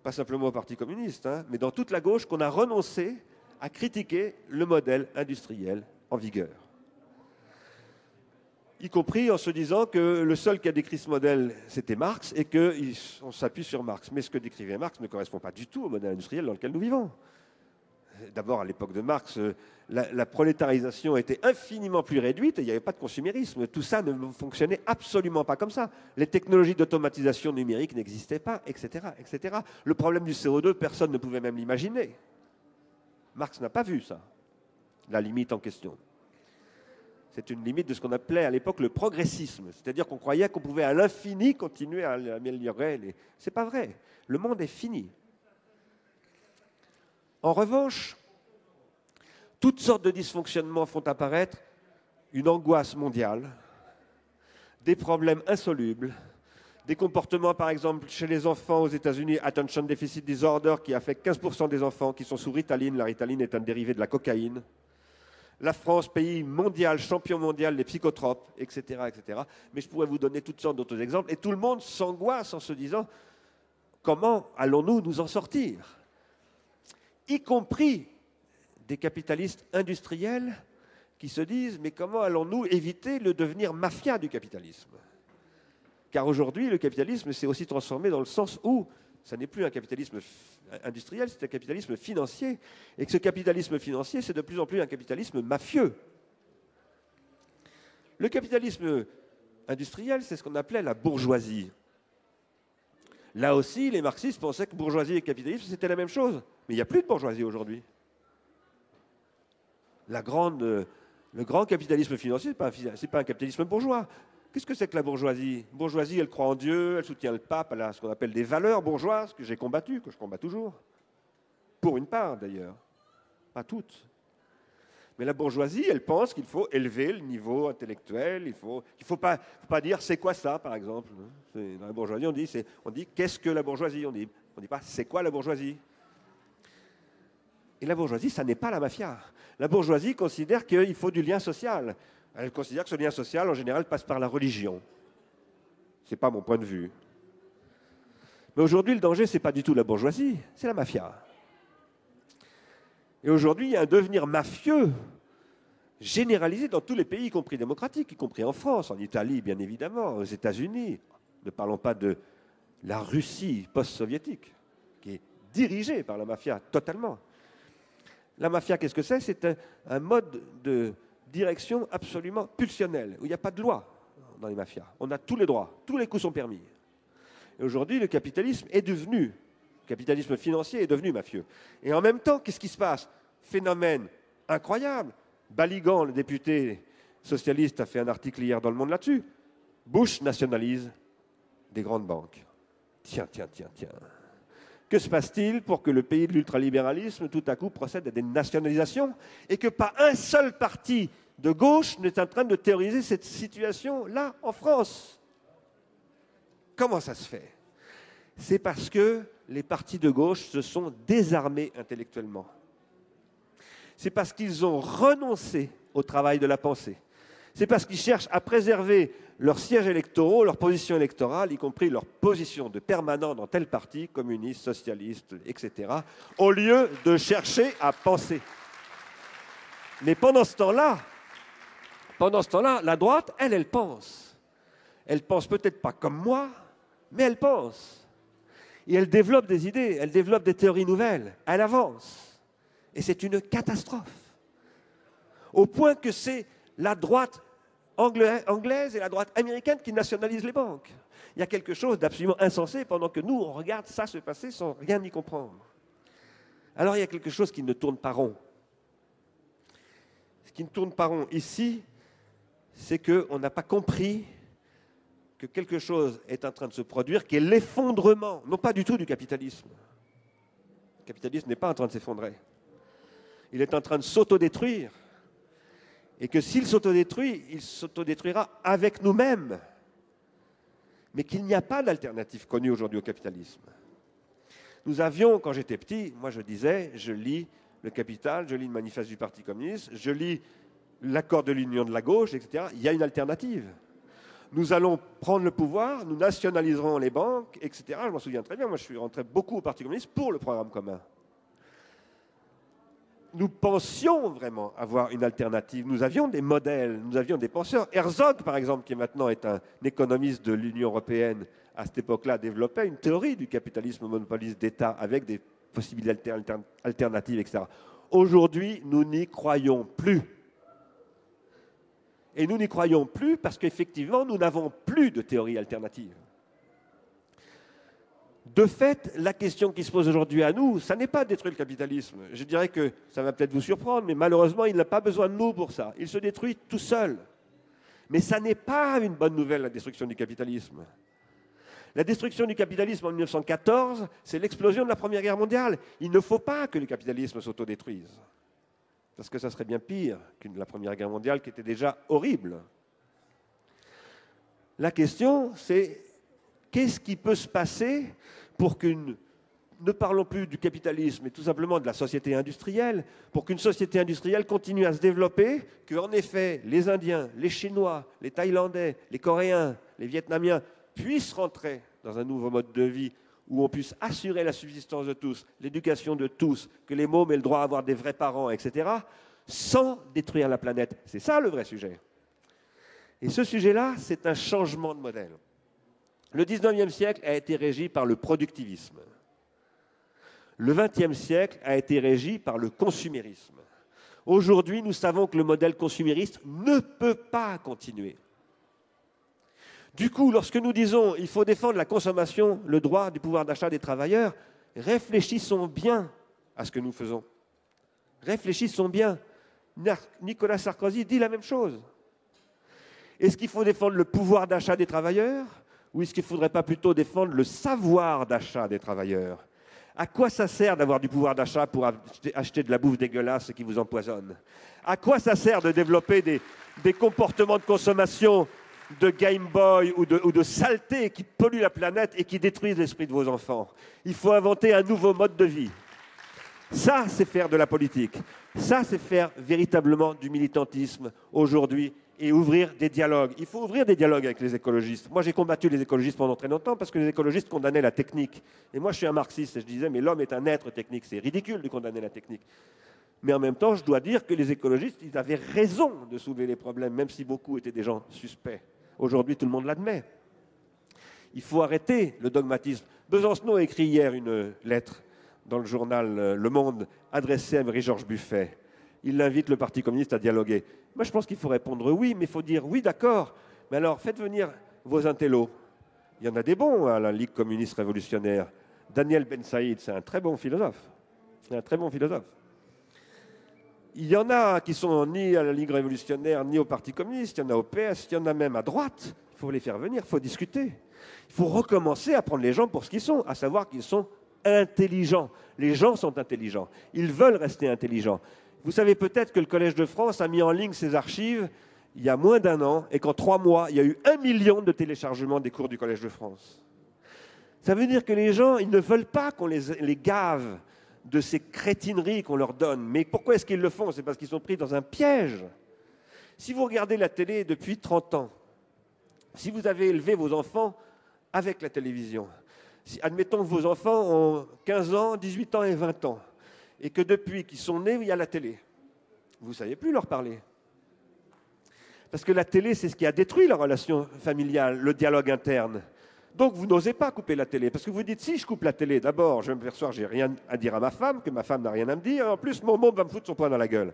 pas simplement au Parti communiste, hein, mais dans toute la gauche, qu'on a renoncé à critiquer le modèle industriel vigueur. Y compris en se disant que le seul qui a décrit ce modèle, c'était Marx, et qu'on s'appuie sur Marx. Mais ce que décrivait Marx ne correspond pas du tout au modèle industriel dans lequel nous vivons. D'abord, à l'époque de Marx, la, prolétarisation était infiniment plus réduite et il n'y avait pas de consumérisme. Tout ça ne fonctionnait absolument pas comme ça. Les technologies d'automatisation numérique n'existaient pas, etc., etc. Le problème du CO2, personne ne pouvait même l'imaginer. Marx n'a pas vu ça la limite en question. C'est une limite de ce qu'on appelait à l'époque le progressisme, c'est-à-dire qu'on croyait qu'on pouvait à l'infini continuer à améliorer. Les... C'est pas vrai. Le monde est fini. En revanche, toutes sortes de dysfonctionnements font apparaître une angoisse mondiale, des problèmes insolubles, des comportements, par exemple, chez les enfants aux États-Unis, attention deficit disorder, qui affecte 15% des enfants qui sont sous Ritaline. La Ritaline est un dérivé de la cocaïne la France, pays mondial, champion mondial des psychotropes, etc., etc. Mais je pourrais vous donner toutes sortes d'autres exemples. Et tout le monde s'angoisse en se disant comment allons-nous nous en sortir? Y compris des capitalistes industriels qui se disent mais comment allons-nous éviter le devenir mafia du capitalisme? Car aujourd'hui, le capitalisme s'est aussi transformé dans le sens où ça n'est plus un capitalisme industriel, c'est un capitalisme financier. Et que ce capitalisme financier, c'est de plus en plus un capitalisme mafieux. Le capitalisme industriel, c'est ce qu'on appelait la bourgeoisie. Là aussi, les marxistes pensaient que bourgeoisie et capitalisme, c'était la même chose. Mais il n'y a plus de bourgeoisie aujourd'hui. Le grand capitalisme financier, ce n'est pas un capitalisme bourgeois. Qu'est-ce que c'est que la bourgeoisie? Bourgeoisie, elle croit en Dieu, elle soutient le pape, elle a ce qu'on appelle des valeurs bourgeoises que j'ai combattues, que je combats toujours. Pour une part d'ailleurs, pas toutes. Mais la bourgeoisie, elle pense qu'il faut élever le niveau intellectuel, il ne faut, il faut, pas, pas dire c'est quoi ça, par exemple. Dans la bourgeoisie, on dit, dit qu'est-ce que la bourgeoisie? On dit, on dit pas c'est quoi la bourgeoisie Et la bourgeoisie, ça n'est pas la mafia. La bourgeoisie considère qu'il faut du lien social. Elle considère que ce lien social, en général, passe par la religion. Ce n'est pas mon point de vue. Mais aujourd'hui, le danger, ce n'est pas du tout la bourgeoisie, c'est la mafia. Et aujourd'hui, il y a un devenir mafieux généralisé dans tous les pays, y compris démocratiques, y compris en France, en Italie, bien évidemment, aux États-Unis. Ne parlons pas de la Russie post-soviétique, qui est dirigée par la mafia totalement. La mafia, qu'est-ce que c'est? C'est un, mode de, direction absolument pulsionnelle, où il n'y a pas de loi dans les mafias. On a tous les droits, tous les coups sont permis. Et aujourd'hui, le capitalisme est devenu, le capitalisme financier est devenu mafieux. Et en même temps, qu'est-ce qui se passe? Phénomène incroyable. Baligan, le député socialiste, a fait un article hier dans Le Monde là-dessus. Bush nationalise des grandes banques. Tiens, tiens, tiens, tiens. Que se passe-t-il pour que le pays de l'ultralibéralisme, tout à coup, procède à des nationalisations et que pas un seul parti de gauche n'est en train de théoriser cette situation-là en France. Comment ça se fait? C'est parce que les partis de gauche se sont désarmés intellectuellement. C'est parce qu'ils ont renoncé au travail de la pensée. C'est parce qu'ils cherchent à préserver leurs sièges électoraux, leur position électorale, y compris leur position de permanent dans tel parti, communiste, socialiste, etc., au lieu de chercher à penser. Mais pendant ce temps-là, pendant ce temps-là, la droite, elle, elle pense. Elle pense peut-être pas comme moi, mais elle pense. Et elle développe des idées, elle développe des théories nouvelles, elle avance. Et c'est une catastrophe. Au point que c'est la droite anglaise et la droite américaine qui nationalisent les banques. Il y a quelque chose d'absolument insensé pendant que nous, on regarde ça se passer sans rien y comprendre. Alors il y a quelque chose qui ne tourne pas rond. Ce qui ne tourne pas rond ici, c'est qu'on n'a pas compris que quelque chose est en train de se produire, qui est l'effondrement, non pas du tout du capitalisme. Le capitalisme n'est pas en train de s'effondrer. Il est en train de s'autodétruire. Et que s'il s'autodétruit, il s'autodétruira avec nous-mêmes. Mais qu'il n'y a pas d'alternative connue aujourd'hui au capitalisme. Nous avions, quand j'étais petit, moi je disais, je lis le Capital, je lis le manifeste du Parti communiste, je lis l'accord de l'Union de la gauche, etc. Il y a une alternative. Nous allons prendre le pouvoir, nous nationaliserons les banques, etc. Je m'en souviens très bien, moi je suis rentré beaucoup au Parti communiste pour le programme commun. Nous pensions vraiment avoir une alternative. Nous avions des modèles, nous avions des penseurs. Herzog, par exemple, qui maintenant est un économiste de l'Union européenne, à cette époque-là, développait une théorie du capitalisme monopoliste d'État avec des possibilités alternatives, etc. Aujourd'hui, nous n'y croyons plus. Et nous n'y croyons plus parce qu'effectivement, nous n'avons plus de théorie alternative. De fait, la question qui se pose aujourd'hui à nous, ça n'est pas de détruire le capitalisme. Je dirais que ça va peut-être vous surprendre, mais malheureusement, il n'a pas besoin de nous pour ça. Il se détruit tout seul. Mais ça n'est pas une bonne nouvelle, la destruction du capitalisme. La destruction du capitalisme en 1914, c'est l'explosion de la Première Guerre mondiale. Il ne faut pas que le capitalisme s'autodétruise. Parce que ça serait bien pire que la Première Guerre mondiale qui était déjà horrible. La question, c'est qu'est-ce qui peut se passer pour qu'une... Ne parlons plus du capitalisme, mais tout simplement de la société industrielle, pour qu'une société industrielle continue à se développer, qu'en effet les Indiens, les Chinois, les Thaïlandais, les Coréens, les Vietnamiens puissent rentrer dans un nouveau mode de vie où on puisse assurer la subsistance de tous, l'éducation de tous, que les mômes aient le droit à avoir des vrais parents, etc., sans détruire la planète. C'est ça le vrai sujet. Et ce sujet-là, c'est un changement de modèle. Le 19e siècle a été régi par le productivisme. Le 20e siècle a été régi par le consumérisme. Aujourd'hui, nous savons que le modèle consumériste ne peut pas continuer. Du coup, lorsque nous disons il faut défendre la consommation, le droit du pouvoir d'achat des travailleurs, réfléchissons bien à ce que nous faisons. Réfléchissons bien. Nicolas Sarkozy dit la même chose. Est-ce qu'il faut défendre le pouvoir d'achat des travailleurs ou est-ce qu'il ne faudrait pas plutôt défendre le savoir d'achat des travailleurs? À quoi ça sert d'avoir du pouvoir d'achat pour acheter de la bouffe dégueulasse qui vous empoisonne? À quoi ça sert de développer des, des comportements de consommation de Game Boy ou de, saleté qui polluent la planète et qui détruisent l'esprit de vos enfants. Il faut inventer un nouveau mode de vie. Ça, c'est faire de la politique. Ça, c'est faire véritablement du militantisme aujourd'hui et ouvrir des dialogues. Il faut ouvrir des dialogues avec les écologistes. Moi, j'ai combattu les écologistes pendant très longtemps parce que les écologistes condamnaient la technique. Et moi, je suis un marxiste et je disais, mais l'homme est un être technique. C'est ridicule de condamner la technique. Mais en même temps, je dois dire que les écologistes, ils avaient raison de soulever les problèmes, même si beaucoup étaient des gens suspects. Aujourd'hui, tout le monde l'admet. Il faut arrêter le dogmatisme. Besancenot a écrit hier une lettre dans le journal euh, Le Monde adressée à Marie-Georges Buffet. Il invite le Parti communiste à dialoguer. Moi, je pense qu'il faut répondre oui, mais il faut dire oui, d'accord. Mais alors, faites venir vos intellos. Il y en a des bons à la Ligue communiste révolutionnaire. Daniel Ben Saïd, c'est un très bon philosophe. C'est un très bon philosophe il y en a qui sont ni à la Ligue révolutionnaire, ni au Parti communiste, il y en a au PS, il y en a même à droite. Il faut les faire venir, il faut discuter. Il faut recommencer à prendre les gens pour ce qu'ils sont, à savoir qu'ils sont intelligents. Les gens sont intelligents. Ils veulent rester intelligents. Vous savez peut-être que le Collège de France a mis en ligne ses archives il y a moins d'un an et qu'en trois mois, il y a eu un million de téléchargements des cours du Collège de France. Ça veut dire que les gens, ils ne veulent pas qu'on les, les gave de ces crétineries qu'on leur donne. Mais pourquoi est-ce qu'ils le font? C'est parce qu'ils sont pris dans un piège. Si vous regardez la télé depuis 30 ans, si vous avez élevé vos enfants avec la télévision, si, admettons que vos enfants ont 15 ans, 18 ans et 20 ans, et que depuis qu'ils sont nés, il y a la télé, vous ne savez plus leur parler. Parce que la télé, c'est ce qui a détruit la relation familiale, le dialogue interne. Donc vous n'osez pas couper la télé, parce que vous dites, si je coupe la télé, d'abord, je vais me perçois que j'ai rien à dire à ma femme, que ma femme n'a rien à me dire, en plus, mon môme va me foutre son poing dans la gueule.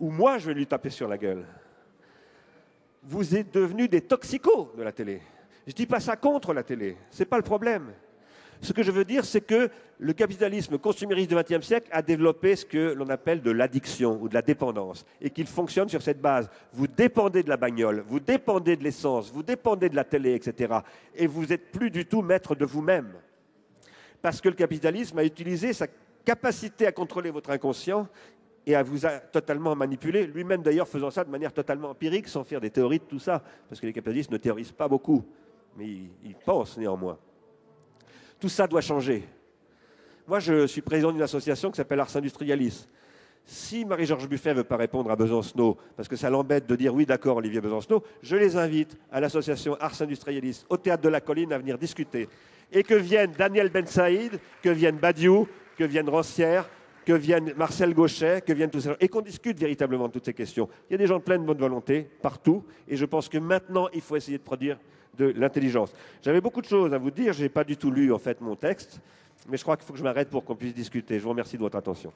Ou moi, je vais lui taper sur la gueule. Vous êtes devenus des toxicos de la télé. Je ne dis pas ça contre la télé, ce n'est pas le problème. Ce que je veux dire, c'est que le capitalisme consumériste du XXe siècle a développé ce que l'on appelle de l'addiction ou de la dépendance, et qu'il fonctionne sur cette base. Vous dépendez de la bagnole, vous dépendez de l'essence, vous dépendez de la télé, etc. Et vous n'êtes plus du tout maître de vous-même. Parce que le capitalisme a utilisé sa capacité à contrôler votre inconscient et à vous totalement manipuler, lui-même d'ailleurs faisant ça de manière totalement empirique, sans faire des théories de tout ça, parce que les capitalistes ne théorisent pas beaucoup, mais ils, pensent néanmoins. Tout ça doit changer. Moi, je suis président d'une association qui s'appelle Ars Industrialis. Si Marie-Georges Buffet ne veut pas répondre à Besancenot, parce que ça l'embête de dire oui, d'accord, Olivier Besancenot, je les invite à l'association Ars Industrialis, au Théâtre de la Colline, à venir discuter. Et que viennent Daniel Ben Saïd, que viennent Badiou, que viennent Rancière, que vienne Marcel Gauchet, que viennent tous ces gens, et qu'on discute véritablement de toutes ces questions. Il y a des gens de pleine bonne volonté partout, et je pense que maintenant, il faut essayer de produire de l'intelligence. J'avais beaucoup de choses à vous dire, je n'ai pas du tout lu en fait mon texte, mais je crois qu'il faut que je m'arrête pour qu'on puisse discuter. Je vous remercie de votre attention.